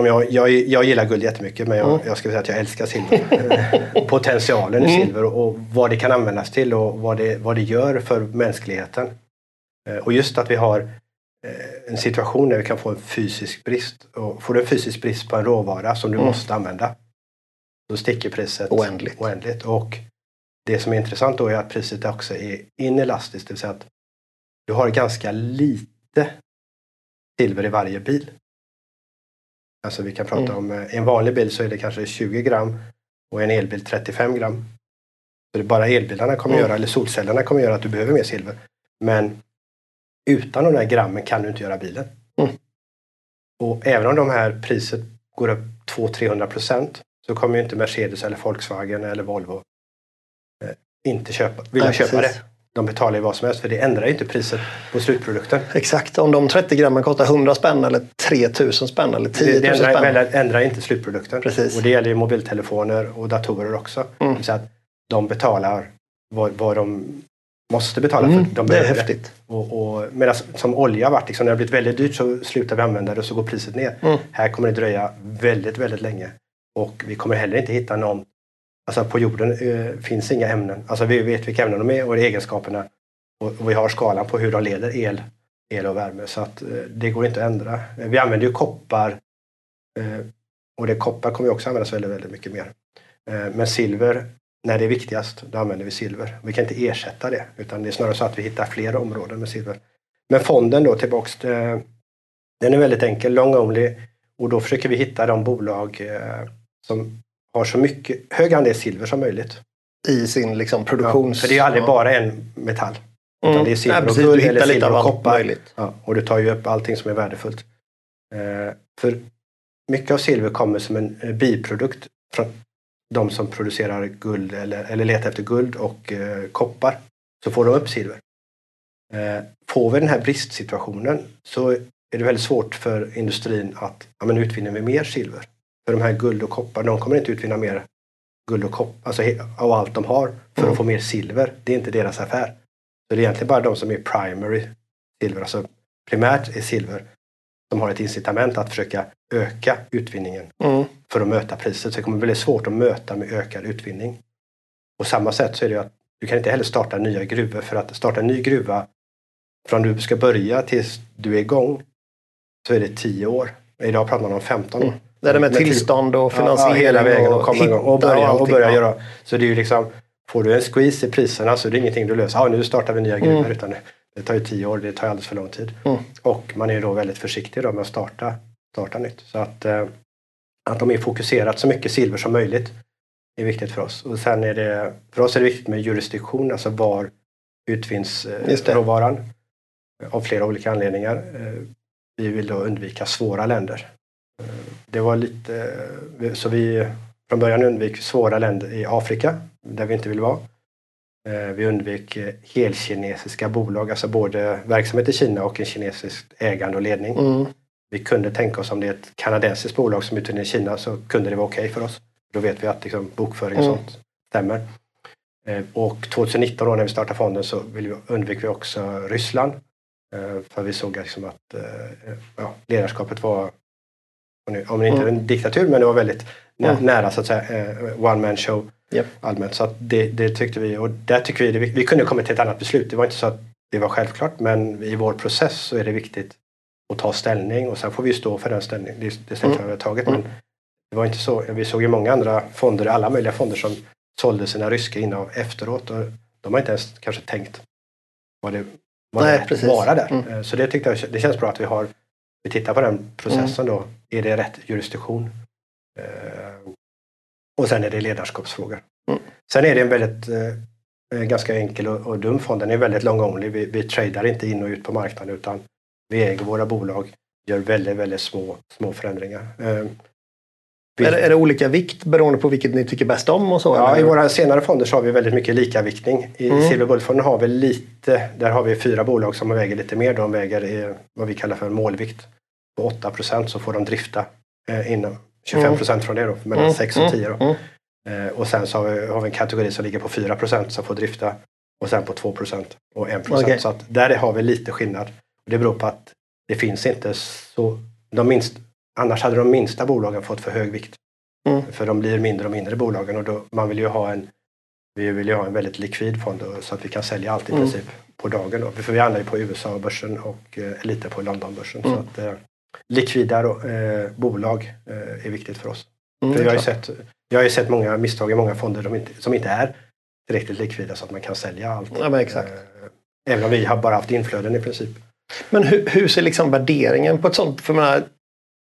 om jag, jag, jag gillar guld jättemycket men jag, Mm. jag ska säga att jag älskar silver. Eh, Potentialen i Mm. silver och, vad det kan användas till och vad det, vad det gör för mänskligheten. Eh, Och just att vi har en situation där vi kan få en fysisk brist. Och får du en fysisk brist på en råvara som du Mm. måste använda, då sticker priset Oändligt. oändligt. Och det som är intressant då är att priset också är inelastiskt, det vill säga att du har ganska lite silver i varje bil. Alltså vi kan prata Mm. om, eh, en vanlig bil så är det kanske 20 gram och en elbil 35 gram. Så det är bara elbilarna kommer Mm. göra, eller solcellerna kommer göra att du behöver mer silver. Men utan de där grammen kan du inte göra bilen. Mm. Och även om de här priset går upp 200-300 procent så kommer ju inte Mercedes eller Volkswagen eller Volvo eh, inte köpa, vilja Nej, köpa det. De betalar ju vad som helst för det ändrar ju inte priset på slutprodukten. Exakt, om de 30 grammen kostar 100 spänn eller 3000 spänn eller 10 Det, 000 det ändrar, spänn. väl- ändrar inte slutprodukten. Precis. Och det gäller ju mobiltelefoner och datorer också. Mm. Så att de betalar vad, vad de måste betala för. Mm, de det är häftigt. Och, och, medan som olja har varit, liksom, när det har blivit väldigt dyrt så slutar vi använda det och så går priset ner. Mm. Här kommer det dröja väldigt, väldigt länge. Och vi kommer heller inte hitta någon... Alltså på jorden eh, finns inga ämnen. Alltså vi vet vilka ämnen de är och egenskaperna. Och, och vi har skalan på hur de leder el, el och värme. Så att eh, det går inte att ändra. Eh, vi använder ju koppar. Eh, och det koppar kommer ju också användas väldigt, väldigt mycket mer. Eh, men silver, när det är viktigast, då använder vi silver. Vi kan inte ersätta det. Utan det är snarare så att vi hittar fler områden med silver. Men fonden då tillbaks. till- Den är väldigt enkel, long only. Och då försöker vi hitta de bolag eh, som har så mycket, hög andel silver som möjligt. I sin liksom, Ja, produktions... för det är aldrig Ja. bara en metall. Mm. utan det är silver Nej, och precis, guld du eller silver och koppar. Ja, och du tar ju upp allting som är värdefullt. Eh, för mycket av silver kommer som en eh, biprodukt från de som producerar guld eller, eller letar efter guld och eh, koppar. Så får de upp silver. Eh, får vi den här bristsituationen så är det väldigt svårt för industrin att ja, men utvinner vi mer silver. För de här guld och koppar, de kommer inte utvinna mer guld och koppar, alltså av allt de har för Mm. att få mer silver. Det är inte deras affär. Så det är egentligen bara de som är primary silver, alltså primärt är silver, som har ett incitament att försöka öka utvinningen Mm. för att möta priset. Så det kommer bli svårt att möta med ökad utvinning. På samma sätt så är det ju att du kan inte heller starta nya gruvor för att starta en ny gruva från du ska börja tills du är igång så är det 10 år. Idag pratar man om 15 år. Mm. Det är det med tillstånd och Ja, finansiering hela vägen och komma igång och börja, och börja ja. göra. Så det är ju liksom, får du en squeeze i priserna så är det ingenting du löser. Ja, nu startar vi nya. Mm. Utan det, tar ju 10 år, det tar alldeles för lång tid. Mm. Och man är ju då väldigt försiktig då med att starta, starta nytt. Så att, eh, att de är fokuserat så mycket silver som möjligt är viktigt för oss. Och sen är det, för oss är det viktigt med jurisdiktion, alltså var utvinns eh, råvaran. Av flera olika anledningar. Eh, vi vill då undvika svåra länder. Det var lite, så vi från början undvek svåra länder i Afrika, där vi inte vill vara. Eh, vi undvek helkinesiska bolag, alltså både verksamhet i Kina och en kinesisk ägande och ledning. Mm. Vi kunde tänka oss om det är ett kanadensiskt bolag som utvinner i Kina så kunde det vara okej för oss. Då vet vi att liksom, bokföring och Mm. sånt stämmer. Eh, Och 2019 då, när vi startade fonden så undvek vi också Ryssland. Eh, För vi såg liksom att ja, ledarskapet var, om det- om det inte är en diktatur, men det var väldigt Mm. nära så att säga, eh, one man show Japp. allmänt. Så det, det tyckte vi och där tycker vi, det, vi kunde komma till ett annat beslut. Det var inte så att det var självklart, men i vår process så är det viktigt att ta ställning och sen får vi stå för den ställning, det, det ställning vi har tagit. Mm. Men det var inte så. Vi såg ju många andra fonder, alla möjliga fonder som sålde sina ryska innehav efteråt och de har inte ens kanske tänkt vad det vad Nej, vara där. Mm. Eh, Så det tyckte jag det känns bra att vi har vi tittar på den processen då. Är det rätt jurisdiktion? Eh, Och sen är det ledarskapsfrågor. Mm. Sen är det en väldigt eh, ganska enkel och, och dum fond. Den är väldigt long only. Vi, vi tradar inte in och ut på marknaden utan vi äger våra bolag, gör väldigt, väldigt små, små förändringar. Eh, vi- Är, det, är det olika vikt beroende på vilket ni tycker bäst om och så? Ja, eller? i våra senare fonder så har vi väldigt mycket likaviktning. I Mm. Silver Bullet-fonden har vi lite, där har vi fyra bolag som väger lite mer. De väger vad vi kallar för målvikt. På 8% så får de drifta eh, inom 25% från det då, mellan Mm, 6 och 10 då. mm. Eh, och sen så har vi, har vi en kategori som ligger på 4% som får drifta och sen på 2% och 1 Okej. Så att där har vi lite skillnad. Det beror på att det finns inte så, de minst, annars hade de minsta bolagen fått för hög vikt. Mm. För de blir mindre och mindre bolagen och då, man vill ju ha en vi vill ju ha en väldigt likvid fond då, så att vi kan sälja allt i Mm. princip på dagen. Då. För vi handlar ju på USA-börsen och eh, lite på Londonbörsen. Mm. Så att, eh, likvida eh, bolag eh, är viktigt för oss. Mm, För jag, har sett, jag har ju sett många misstag i många fonder som inte, som inte är tillräckligt likvida så att man kan sälja allt. Ja, men exakt. Eh, Även om vi har bara haft inflöden i princip. Men hur, hur ser liksom värderingen på ett sånt? För menar,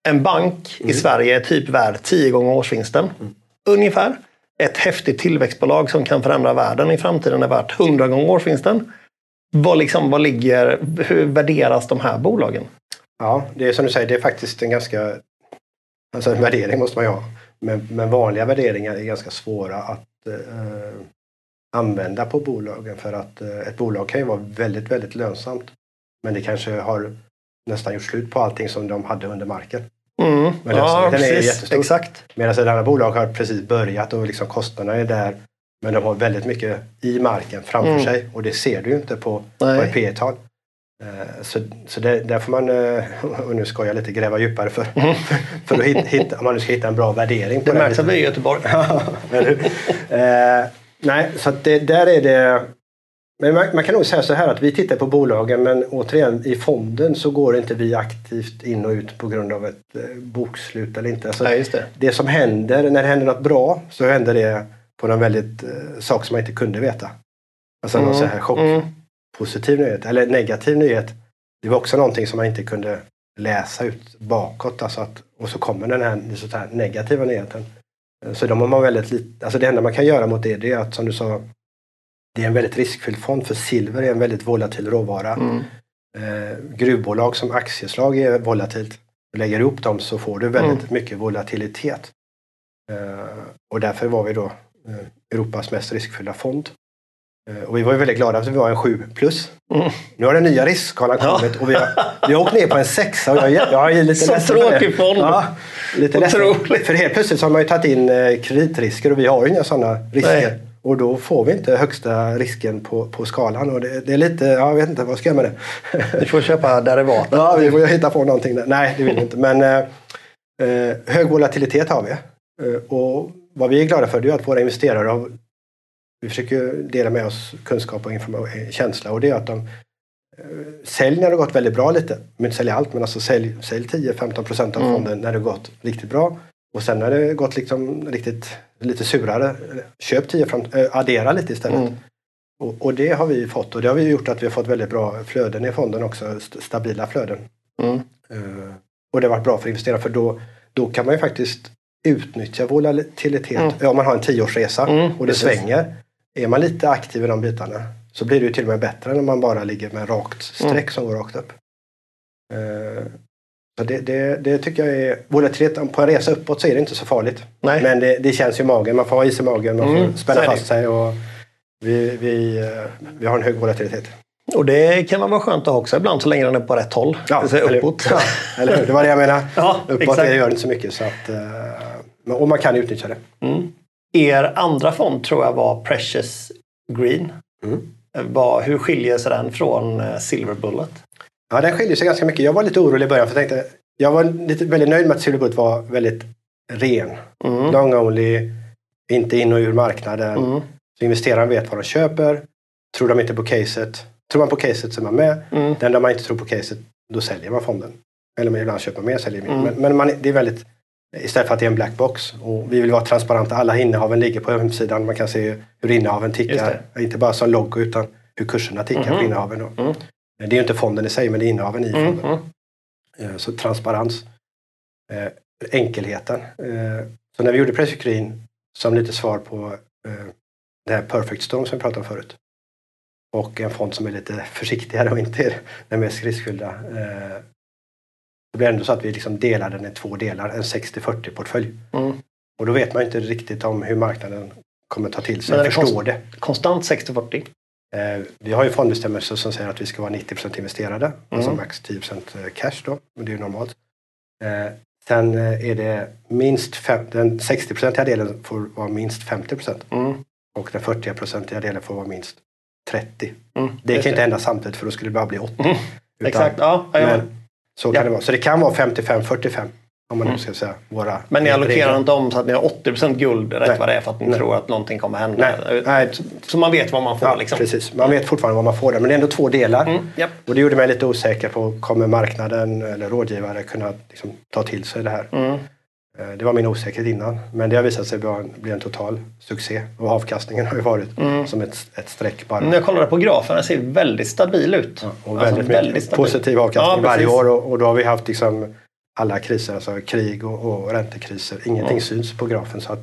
en bank i Mm. Sverige är typ värd 10 gånger årsvinsten. Mm. Ungefär. ett häftigt tillväxtbolag som kan förändra världen i framtiden är värt 100 gånger årsvinsten. Vad, liksom, vad ligger, hur värderas de här bolagen? Ja, det är som du säger, det är faktiskt en ganska... Alltså en värdering måste man ju ha. Men, men vanliga värderingar är ganska svåra att eh, använda på bolagen för att eh, ett bolag kan ju vara väldigt, väldigt lönsamt. Men det kanske har nästan gjort slut på allting som de hade under marken. Mm. Men Ja, lönsamheten är jättestor. Exakt. Medan ett annat bolag har precis börjat och liksom kostnaderna är där. Men de har väldigt mycket i marken framför Mm. sig och det ser du ju inte på, på ett P tal Så, så det, där får man, eh, <laughs> och nu ska jag lite, gräva djupare för, <laughs> för att hitta, hitta, om man nu ska hitta en bra värdering på Det märks att vi är i Göteborg. <laughs> Eh, nej, så det, där är det... Men man, man kan nog säga så här att vi tittar på bolagen men återigen i fonden så går inte vi aktivt in och ut på grund av ett eh, bokslut eller inte. Alltså, Nej, just det. det som händer, när det händer något bra så händer det på någon väldigt eh, sak som man inte kunde veta. Alltså någon Mm. så här chock, Mm. Positiv nyhet eller negativ nyhet. Det var också någonting som man inte kunde läsa ut bakåt. Alltså att, och så kommer den här, så här negativa nyheten. Så de har man väldigt lite, alltså det enda man kan göra mot det, det är att som du sa, det är en väldigt riskfylld fond för silver är en väldigt volatil råvara. Mm. Eh, gruvbolag som aktieslag är volatilt. Lägger du ihop dem så får du väldigt Mm. mycket volatilitet. Eh, och därför var vi då eh, Europas mest riskfyllda fond. Eh, och vi var ju väldigt glada att vi var en 7 plus. Mm. Nu har den nya riskskalan Ja. kommit och vi har, vi har åkt ner på en sexa och jag, är- jag är lite Så tråkig fond. Ja, lite. Otroligt. För helt plötsligt så har man ju tagit in eh, kreditrisker och vi har ju inga sådana risker. Nej. Och då får vi inte högsta risken på, på skalan. Och det, det är lite, ja, jag vet inte vad ska jag med det. Du får köpa derivat. Ja, vi får hitta på någonting där. Nej, det vill vi inte. Men eh, eh, hög volatilitet har vi. Och vad vi är glada för det är att våra investerare har, vi försöker dela med oss kunskap och känsla och det är att de eh, Sälj när det har gått väldigt bra lite. Men inte sälja allt men alltså sälj, sälj 10-15 procent av Mm. fonden när det har gått riktigt bra. Och sen när det gått liksom riktigt lite surare, köp 10 fram, äh, addera lite istället. Mm. Och, och det har vi fått och det har vi gjort att vi har fått väldigt bra flöden i fonden också, st- stabila flöden. Mm. Eh, och det har varit bra för investerare för då, då kan man ju faktiskt utnyttja volatilitet. Mm. Ja, om man har en tioårsresa Mm, och det precis. svänger. Är man lite aktiv i de bitarna så blir det ju till och med bättre än om man bara ligger med rakt streck Mm. som går rakt upp. Eh, så det, det, det tycker jag är... Volatilitet på en resa uppåt så är det inte så farligt. Nej. Men det, det känns ju i magen. Man får ha is i magen, man får Mm, spänna det. fast sig. Och vi, vi, eh, vi har en hög volatilitet. Och det kan vara skönt att ha också ibland så länge den är på rätt håll. det vill säga eller, uppåt. Ja, eller hur? Det var det jag menade. <laughs> Ja, Uppåt exakt. det gör inte så mycket. Så att, eh, men- och man kan utnyttja det. Mm. Er andra fond tror jag var Precious Green. Mm. Vad, hur skiljer sig den från eh, Silver Bullet? Ja, den skiljer sig ganska mycket. Jag var lite orolig i början för jag tänkte jag var lite, väldigt nöjd med att Silverbullet var väldigt ren. Mm. Long only, inte in och ur marknaden. Mm. Så investeraren vet vad de köper. Tror de inte på caset, tror man på caset så är man med. Mm. Den där man inte tror på caset, då säljer man fonden. Eller man ibland köper mer, säljer mer. Mm. Men, men man, det är väldigt, istället för att det är en black box. Och vi vill vara transparenta. Alla innehaven ligger på hemsidan. Man kan se hur innehaven tickar. Inte bara som loggo utan hur kurserna tickar Mhm. på innehaven. Då. Mm. Det är ju inte fonden i sig, men det är innehaven i Mm. fonden. Mm. Eh, Så transparens. Eh, enkelheten. Eh, så när vi gjorde Pressure Green som lite svar på det här Perfect Storm som vi pratade om förut. Och en fond som är lite försiktigare och inte är den mest riskfyllda. Eh, det blir ändå så att vi liksom delar den i två delar, en 60-40 portfölj. Mm. Och då vet man inte riktigt om hur marknaden kommer ta till sig, förstår det. Konstant 60-40. Eh, Vi har ju fondbestämmelser som säger att vi ska vara 90% investerade, alltså Mm. max 10% cash då, men det är ju normalt. Eh, Sen eh, är det minst fem, den 60-procentiga delen får vara minst 50 procent Mm. och den 40-procentiga delen får vara minst 30. Mm. Det kan inte hända samtidigt för då skulle det bara bli 80. Mm. Utan- Exakt, ja. Men så kan Ja. det vara. Så det kan vara 55-45 om man Mm. ska säga våra Men ni allokerar inte om så att ni har 80% guld rätt Nej. vad det är för att ni Nej. tror att någonting kommer hända. Nej, nej. Så man vet vad man får. Ja, liksom. precis. Man vet fortfarande vad man får där, men det är ändå två delar. Mm. Japp. Och det gjorde mig lite osäker på, kommer marknaden eller rådgivare kunna liksom, ta till sig det här? Mm. Eh, Det var min osäkerhet innan, men det har visat sig bli en total succé. Och avkastningen har ju varit Mm. som ett, ett streck bara. När jag kollade på grafen, den ser väldigt stabil ut. Ja, och Alltså, väldigt, mycket stabil. positiv avkastning Ja, varje år och, och då har vi haft liksom alla kriser, alltså krig och, och räntekriser. Ingenting Mm. syns på grafen så att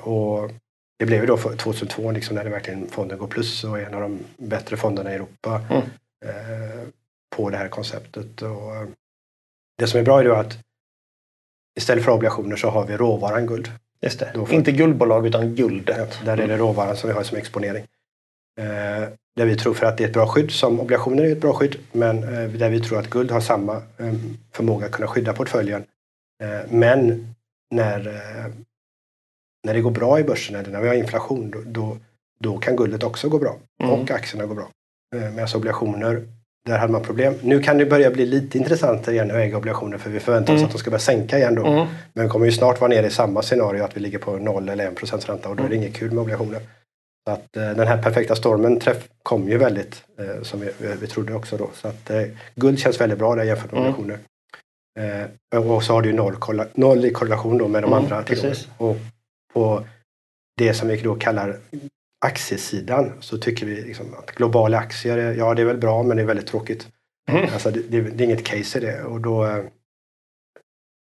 Och det blev ju då 2002 liksom när det verkligen fonden går plus och är en av de bättre fonderna i Europa mm. på det här konceptet. Och det som är bra är då att istället för obligationer så har vi råvaran guld. Just det. Får... Inte guldbolag utan guldet. Ja, där är det råvaran som vi har som exponering. Eh, där vi tror för att det är ett bra skydd, som obligationer är ett bra skydd, men eh, där vi tror att guld har samma eh, förmåga att kunna skydda portföljen. Eh, men när, eh, när det går bra i börsen eller när vi har inflation, då, då, då kan guldet också gå bra. Mm. Och aktierna går bra. Eh, Medan obligationer där hade man problem. Nu kan det börja bli lite intressant igen att äga obligationer för vi förväntar oss mm. att de ska börja sänka igen då. Mm. Men vi kommer ju snart vara nere i samma scenario att vi ligger på 0 eller 1 procents ränta och då är det mm. inget kul med obligationer. Så att eh, den här perfekta stormen träff, kom ju väldigt eh, som vi, vi trodde också då. Så att eh, guld känns väldigt bra där jämfört med mm. obligationer. Eh, och så har du ju noll, noll i korrelation då med de mm, andra tillgångarna. Och på det som vi då kallar aktiesidan så tycker vi liksom att globala aktier, ja det är väl bra men det är väldigt tråkigt. Mm. Alltså, det, det, det, är inget case i det. Och då, eh,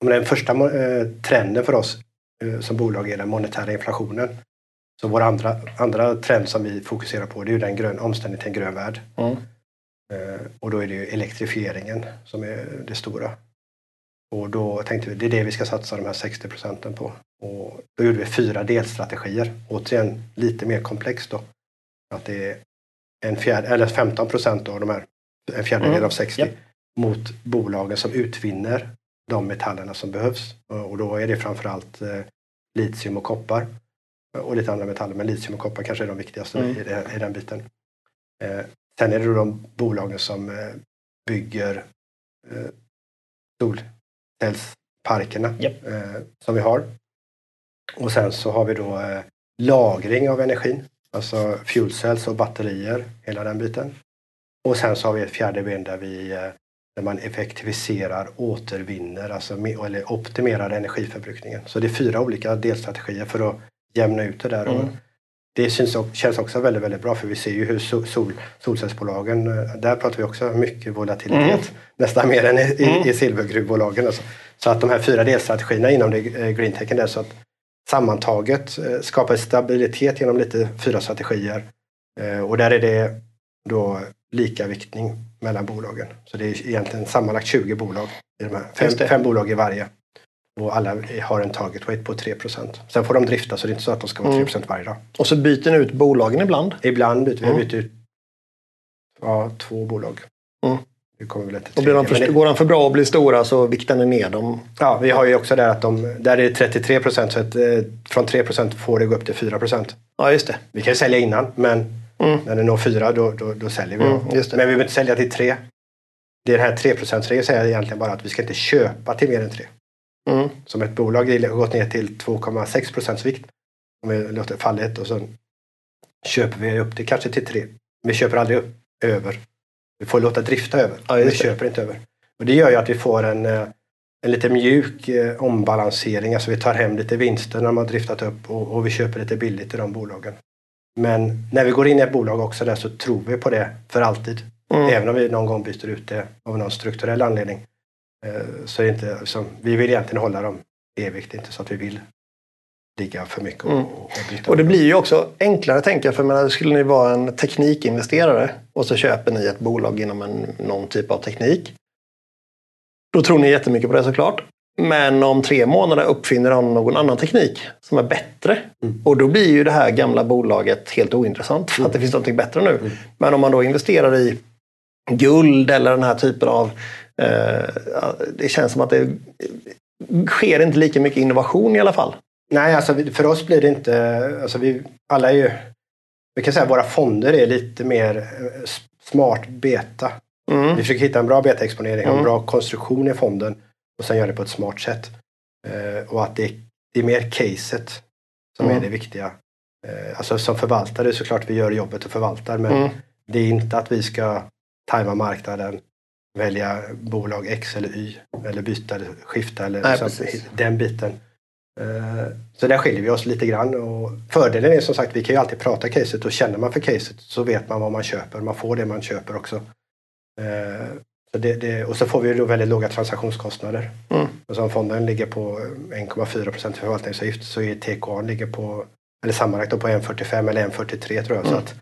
den första eh, trenden för oss eh, som bolag är den monetära inflationen. Så vår andra, andra trend som vi fokuserar på det är den grön, omställningen till en grön värld. Mm. Och då är det ju elektrifieringen som är det stora. Och då tänkte vi det är det vi ska satsa de här 60 procenten på. Och då gjorde vi fyra delstrategier. Återigen lite mer komplext då. Att det är en fjärde, eller 15 procent av de här, en fjärdedel mm. av 60 yep. mot bolagen som utvinner de metallerna som behövs. Och då är det framförallt eh, litium och koppar. Och lite andra metaller, men litium och koppar kanske är de viktigaste mm. i, det, i, den biten. Eh, sen är det då de bolagen som eh, bygger eh, solcellsparkerna yep. eh, som vi har. Och sen så har vi då eh, lagring av energin, alltså fuel cells och batterier, hela den biten. Och sen så har vi ett fjärde ben där vi eh, där man effektiviserar, återvinner, alltså eller optimerar energiförbrukningen. Så det är fyra olika delstrategier för att jämna ut det där. Mm. Det syns, känns också väldigt, väldigt bra för vi ser ju hur sol, solcellsbolagen, eh, där pratar vi också mycket volatilitet. Mm. Nästan mer än i, mm. i silvergruvbolagen. Alltså. Så att de här fyra delstrategierna inom det, eh, greentechen där så att sammantaget eh, skapa stabilitet genom lite fyra strategier. Och där är det då lika viktning mellan bolagen. Så det är egentligen sammanlagt 20 bolag. I de här. Fem, fem bolag i varje. Och alla har en target weight på 3% Sen får de drifta så det är inte så att de ska vara 3 mm. varje dag. Och så byter ni ut bolagen ibland? Ibland byter vi. Mm. Byter ut ja, två bolag. Mm. Det kommer väl och blir de för, det... Går de för bra och blir stora så viktar ni ner dem? Ja, vi har ju också där att de, där är det 33 procent så att, eh, från 3 procent får det gå upp till 4 procent. Ja, just det. Vi kan ju sälja innan men mm. när det når 4 då, då, då säljer vi. Mm, men vi behöver inte sälja till 3. Det här 3 regeln säger egentligen bara att vi ska inte köpa till mer än 3. Mm. Som ett bolag har gått ner till 2,6 procents vikt. Om vi låter fallet och så köper vi upp det kanske till 3. Vi köper aldrig upp över vi får låta drifta över. Ja, vi köper inte över. Och det gör ju att vi får en, eh, en lite mjuk eh, ombalansering. Alltså vi tar hem lite vinster när de har driftat upp och, och vi köper lite billigt i de bolagen. Men när vi går in i ett bolag också där så tror vi på det för alltid. Mm. Även om vi någon gång byter ut det av någon strukturell anledning. Eh, så är det inte, liksom, vi vill egentligen hålla dem evigt, inte så att vi vill ligga för mycket och, mm. och. Och det blir ju också enklare tänker jag. För menar, skulle ni vara en teknikinvesterare och så köper ni ett bolag inom en, någon typ av teknik. Då tror ni jättemycket på det såklart. Men om tre månader uppfinner de någon annan teknik som är bättre. Mm. Och då blir ju det här gamla bolaget helt ointressant för att mm. det finns något bättre nu. Mm. Men om man då investerar i guld eller den här typen av... Eh, det känns som att det sker inte lika mycket innovation i alla fall. Nej, alltså för oss blir det inte... Alltså vi, alla är ju... Vi kan säga att våra fonder är lite mer eh, smart beta. Mm. Vi försöker hitta en bra betaexponering, mm. en bra konstruktion i fonden och sen göra det på ett smart sätt. Eh, och att det, det, är mer caset som mm. är det viktiga. Alltså som förvaltare såklart vi gör jobbet och förvaltar men mm. det är inte att vi ska tajma marknaden, välja bolag X eller Y eller byta eller skifta eller Nej, den biten. Eh, så där skiljer vi oss lite grann. Och fördelen är som sagt, vi kan ju alltid prata caset och känner man för caset så vet man vad man köper. Man får det man köper också. Eh, Så det, det, och så får vi då väldigt låga transaktionskostnader. Mm. Och så om fonden ligger på 1,4 procent förvaltningsavgift så är TKA ligger på, eller sammanlagt på 1,45 eller 1,43 tror jag. Så Mm. att,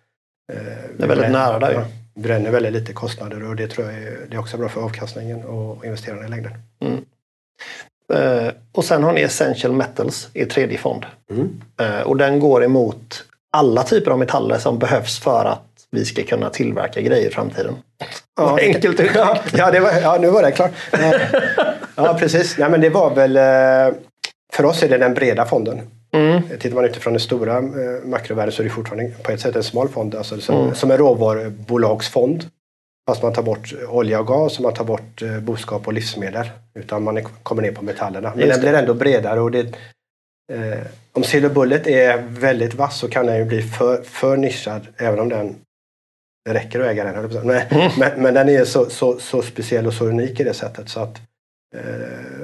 eh, Det är väldigt nära där ju. Bränner väldigt lite kostnader och det tror jag är, det är också bra för avkastningen och investerarna i längden. Eh, och sen har ni Essential Metals i tredje fond. Mm. Eh, och den går emot alla typer av metaller som behövs för att vi ska kunna tillverka grejer i framtiden. Ja, <laughs> Enkelt. Ja, ja, det var, ja, nu var det klart. <laughs> Eh, Ja, precis. Nej, men det var väl... eh, För oss är det den breda fonden. Mm. Tittar man utifrån den stora eh, makrovärlden så är det fortfarande på ett sätt en smal fond. Alltså som, Mm. som en råvarubolagsfond. Fast man tar bort olja och gas och man tar bort eh, boskap och livsmedel. Utan man är, kommer ner på metallerna. Men den blir ändå bredare. Och det, eh, om Silver Bullet är väldigt vass så kan den ju bli för, för nischad även om den det räcker att äga den. Men, Mm. men, men den är så, så, så speciell och så unik i det sättet så att eh,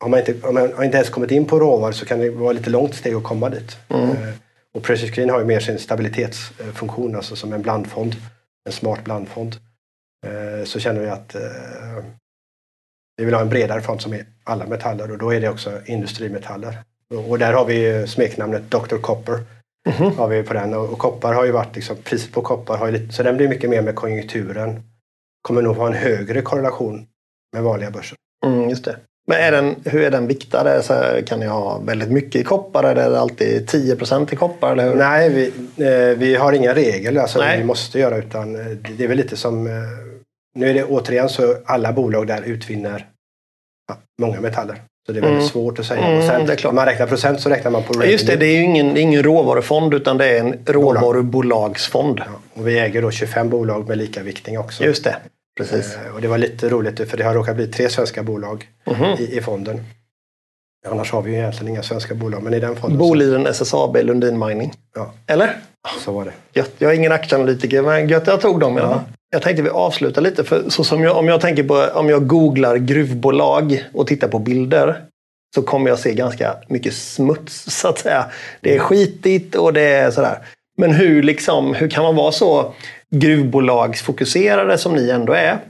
har man, inte, om man inte ens kommit in på råvaror så kan det vara lite långt steg att komma dit. Mm. Eh, och Precious Green har ju mer sin stabilitetsfunktion, alltså som en blandfond, en smart blandfond. Eh, så känner vi att eh, vi vill ha en bredare fond som är alla metaller och då är det också industrimetaller. Och, där har vi smeknamnet Dr. Copper. Mhm. Har vi på den. Och, koppar har ju varit, liksom, priset på koppar har ju lite, så den blir mycket mer med konjunkturen. Kommer nog ha en högre korrelation med vanliga börsen. Mm, just det. Men är den, hur är den viktad? Så kan ni ha väldigt mycket i koppar? Eller är det alltid 10% i koppar? Eller hur? Nej, vi, eh, vi har inga regler alltså Nej. vi måste göra utan eh, det är väl lite som eh, Nu är det återigen så alla bolag där utvinner ja, många metaller. Så det är väldigt Mm. svårt att säga. Mm, och sen, det är klart. Om man räknar procent så räknar man på Ja, Just det, det är ju ingen, ingen råvarufond utan det är en råvarubolagsfond. Ja, och vi äger då 25 bolag med lika viktning också. Just det, precis. Eh, Och det var lite roligt för det har råkat bli tre svenska bolag Mhm. i, i fonden. Annars har vi ju egentligen inga svenska bolag men i den fonden Boliden, SSAB, Lundin Mining. Ja. Eller? så, så var det. Gött. Jag är ingen aktieanalytiker men gött jag tog dem fall. Jag tänkte vi avslutar lite. För så som jag, om jag tänker på om jag googlar gruvbolag och tittar på bilder så kommer jag se ganska mycket smuts så att säga. Det är skitigt och det är sådär. Men hur, liksom, hur kan man vara så gruvbolagsfokuserade som ni ändå är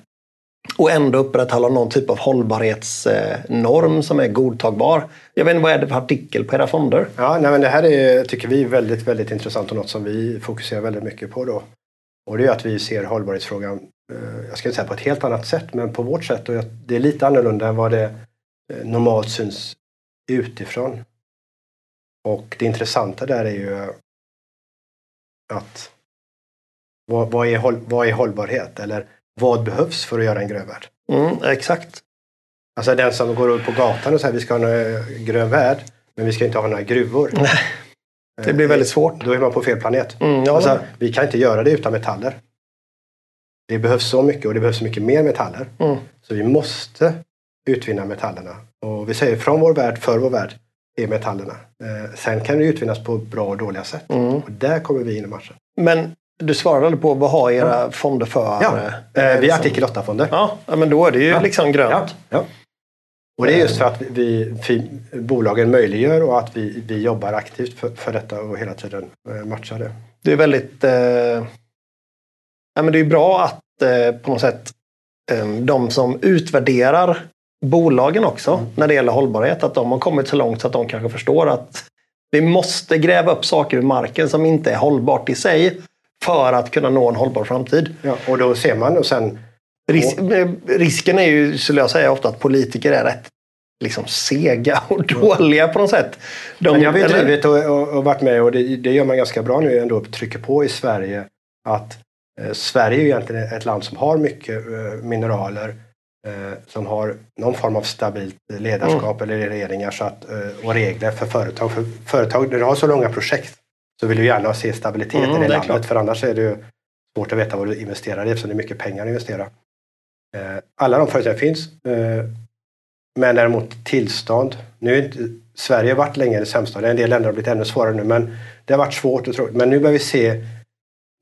och ändå upprätthålla någon typ av hållbarhetsnorm som är godtagbar? Jag vet inte, vad är det för artikel på era fonder? Ja, nej, men det här är, tycker vi är väldigt, väldigt intressant och något som vi fokuserar väldigt mycket på då. Och det är att vi ser hållbarhetsfrågan, eh, jag ska inte säga på ett helt annat sätt, men på vårt sätt. Och det är lite annorlunda än vad det eh, normalt syns utifrån. Och det intressanta där är ju att vad, vad, är, håll, vad är hållbarhet? Eller vad behövs för att göra en grön värld? Mm, exakt. Alltså den som går upp på gatan och säger vi ska ha en eh, grön värld, men vi ska inte ha några gruvor. Nej, Det blir väldigt svårt. Då är man på fel planet. Mm, ja, Alltså, vi kan inte göra det utan metaller. Det behövs så mycket och det behövs mycket mer metaller. Mm. Så vi måste utvinna metallerna. Och vi säger från vår värld, för vår värld, är metallerna. Eh, sen kan det utvinnas på bra och dåliga sätt. Mm. Och där kommer vi in i matchen. Men du svarade på vad har era fonder för? Ja, eh, eh, vi är liksom- artikel 8-fonder. Ja, ja, men då är det ju Ja. liksom grönt. Ja, ja. Och det är just för att vi, vi bolagen möjliggör och att vi, vi jobbar aktivt för, för detta och hela tiden eh, matchar det. Det är väldigt... Eh, ja, men det är bra att eh, på något sätt eh, de som utvärderar bolagen också Mm. när det gäller hållbarhet, att de har kommit så långt så att de kanske förstår att vi måste gräva upp saker ur marken som inte är hållbart i sig för att kunna nå en hållbar framtid. Ja, och då ser man och sen Ris risken är ju, skulle jag säga, ofta att politiker är rätt liksom sega och dåliga på något sätt. De, Men jag har drivit och, och, och varit med och det, det gör man ganska bra nu ändå, trycker på i Sverige att eh, Sverige är ju egentligen ett land som har mycket eh, mineraler, eh, som har någon form av stabilt ledarskap eller regeringar så att, eh, och regler för företag. För företag, när du har så långa projekt så vill du gärna se stabilitet Mm, i det, det landet för annars är det ju svårt att veta vad du investerar i eftersom det är mycket pengar att investera. Eh, alla de företagen finns. Eh, men däremot tillstånd. Nu inte, Sverige har varit länge det sämsta. En del länder har blivit ännu svårare nu. Men det har varit svårt och tråkigt. Men nu börjar vi se,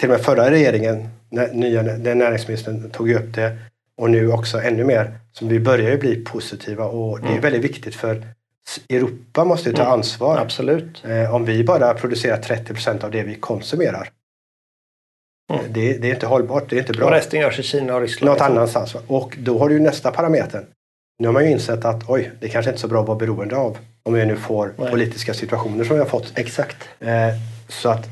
till och med förra regeringen, när, nya, den näringsministern tog upp det. Och nu också ännu mer. Så vi börjar ju bli positiva och det är Mm. väldigt viktigt för Europa måste ju ta Mm. ansvar. Absolut. Eh, om vi bara producerar 30 procent av det vi konsumerar. Mm. Det, det, är inte hållbart, det är inte bra. Och resten görs i Kina och Ryssland. Något liksom. annanstans. Och då har du ju nästa parameter. Nu har man ju insett att oj, det kanske inte är så bra att vara beroende av om vi nu får Nej. politiska situationer som vi har fått. Exakt. Eh, så att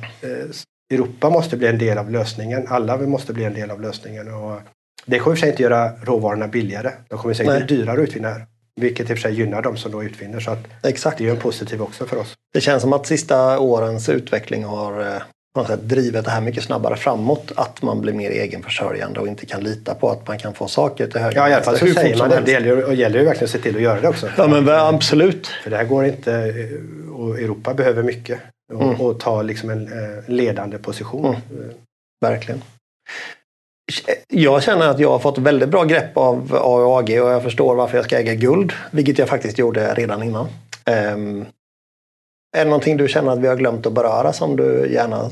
Europa måste bli en del av lösningen. Alla måste bli en del av lösningen. Och det kommer i och för sig inte göra råvarorna billigare. De kommer säkert bli dyrare att utvinna här. Vilket i och för sig gynnar de som då utvinner. Så Exakt. det är ju en positiv också för oss. Det känns som att sista årens utveckling har eh, på något sätt drivit det här mycket snabbare framåt. Att man blir mer egenförsörjande och inte kan lita på att man kan få saker till höger. Ja, i alla fall så säger man det. Det gäller, och gäller ju verkligen att se till att göra det också. Ja, men absolut. För det här går inte. Eh, och Europa behöver mycket. Och, mm. och ta liksom en eh, ledande position. Mm. Verkligen. Jag känner att jag har fått väldigt bra grepp av AAG och jag förstår varför jag ska äga guld. Vilket jag faktiskt gjorde redan innan. Um, är det någonting du känner att vi har glömt att beröra som du gärna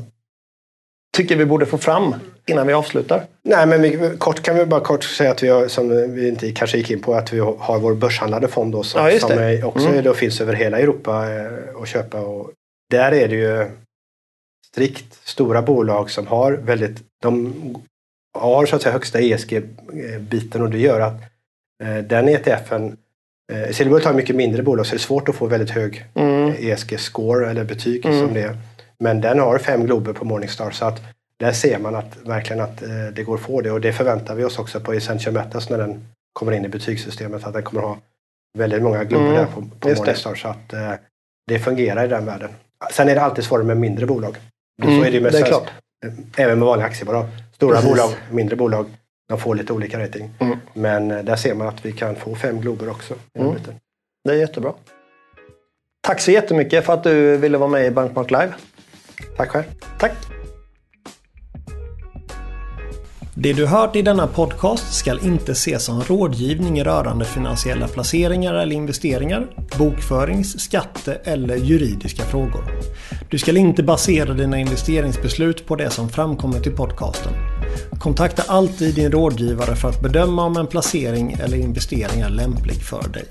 tycker vi borde få fram innan vi avslutar? Nej, men vi, kort kan vi bara kort säga att vi har, som vi inte kanske gick in på, att vi har vår börshandlade fond då, som, ja, som är, också mm. då finns över hela Europa eh, att köpa. Och där är det ju strikt stora bolag som har väldigt, de har så att säga högsta ESG-biten och det gör att eh, den ETFen eh, Silverbolt har mycket mindre bolag så det är svårt att få väldigt hög mm. ESG-score eller betyg mm. som det Men den har fem glober på Morningstar så att där ser man att verkligen att eh, det går att få det och det förväntar vi oss också på Essential Metals när den kommer in i betygssystemet att den kommer ha väldigt många glober mm. där på, på Morningstar det. så att eh, det fungerar i den världen. Sen är det alltid svårare med mindre bolag. Mm, så är det, med det är klart. Även med vanliga aktiebolag. Stora Precis. bolag, mindre bolag, de får lite olika rating. Mm. Men eh, där ser man att vi kan få fem glober också. Mm. Det är jättebra. Tack så jättemycket för att du ville vara med i Bankmark Live. Tack själv. Tack. Det du hört i denna podcast ska inte ses som rådgivning rörande finansiella placeringar eller investeringar, bokförings-, skatte eller juridiska frågor. Du ska inte basera dina investeringsbeslut på det som framkommit i podcasten. Kontakta alltid din rådgivare för att bedöma om en placering eller investering är lämplig för dig.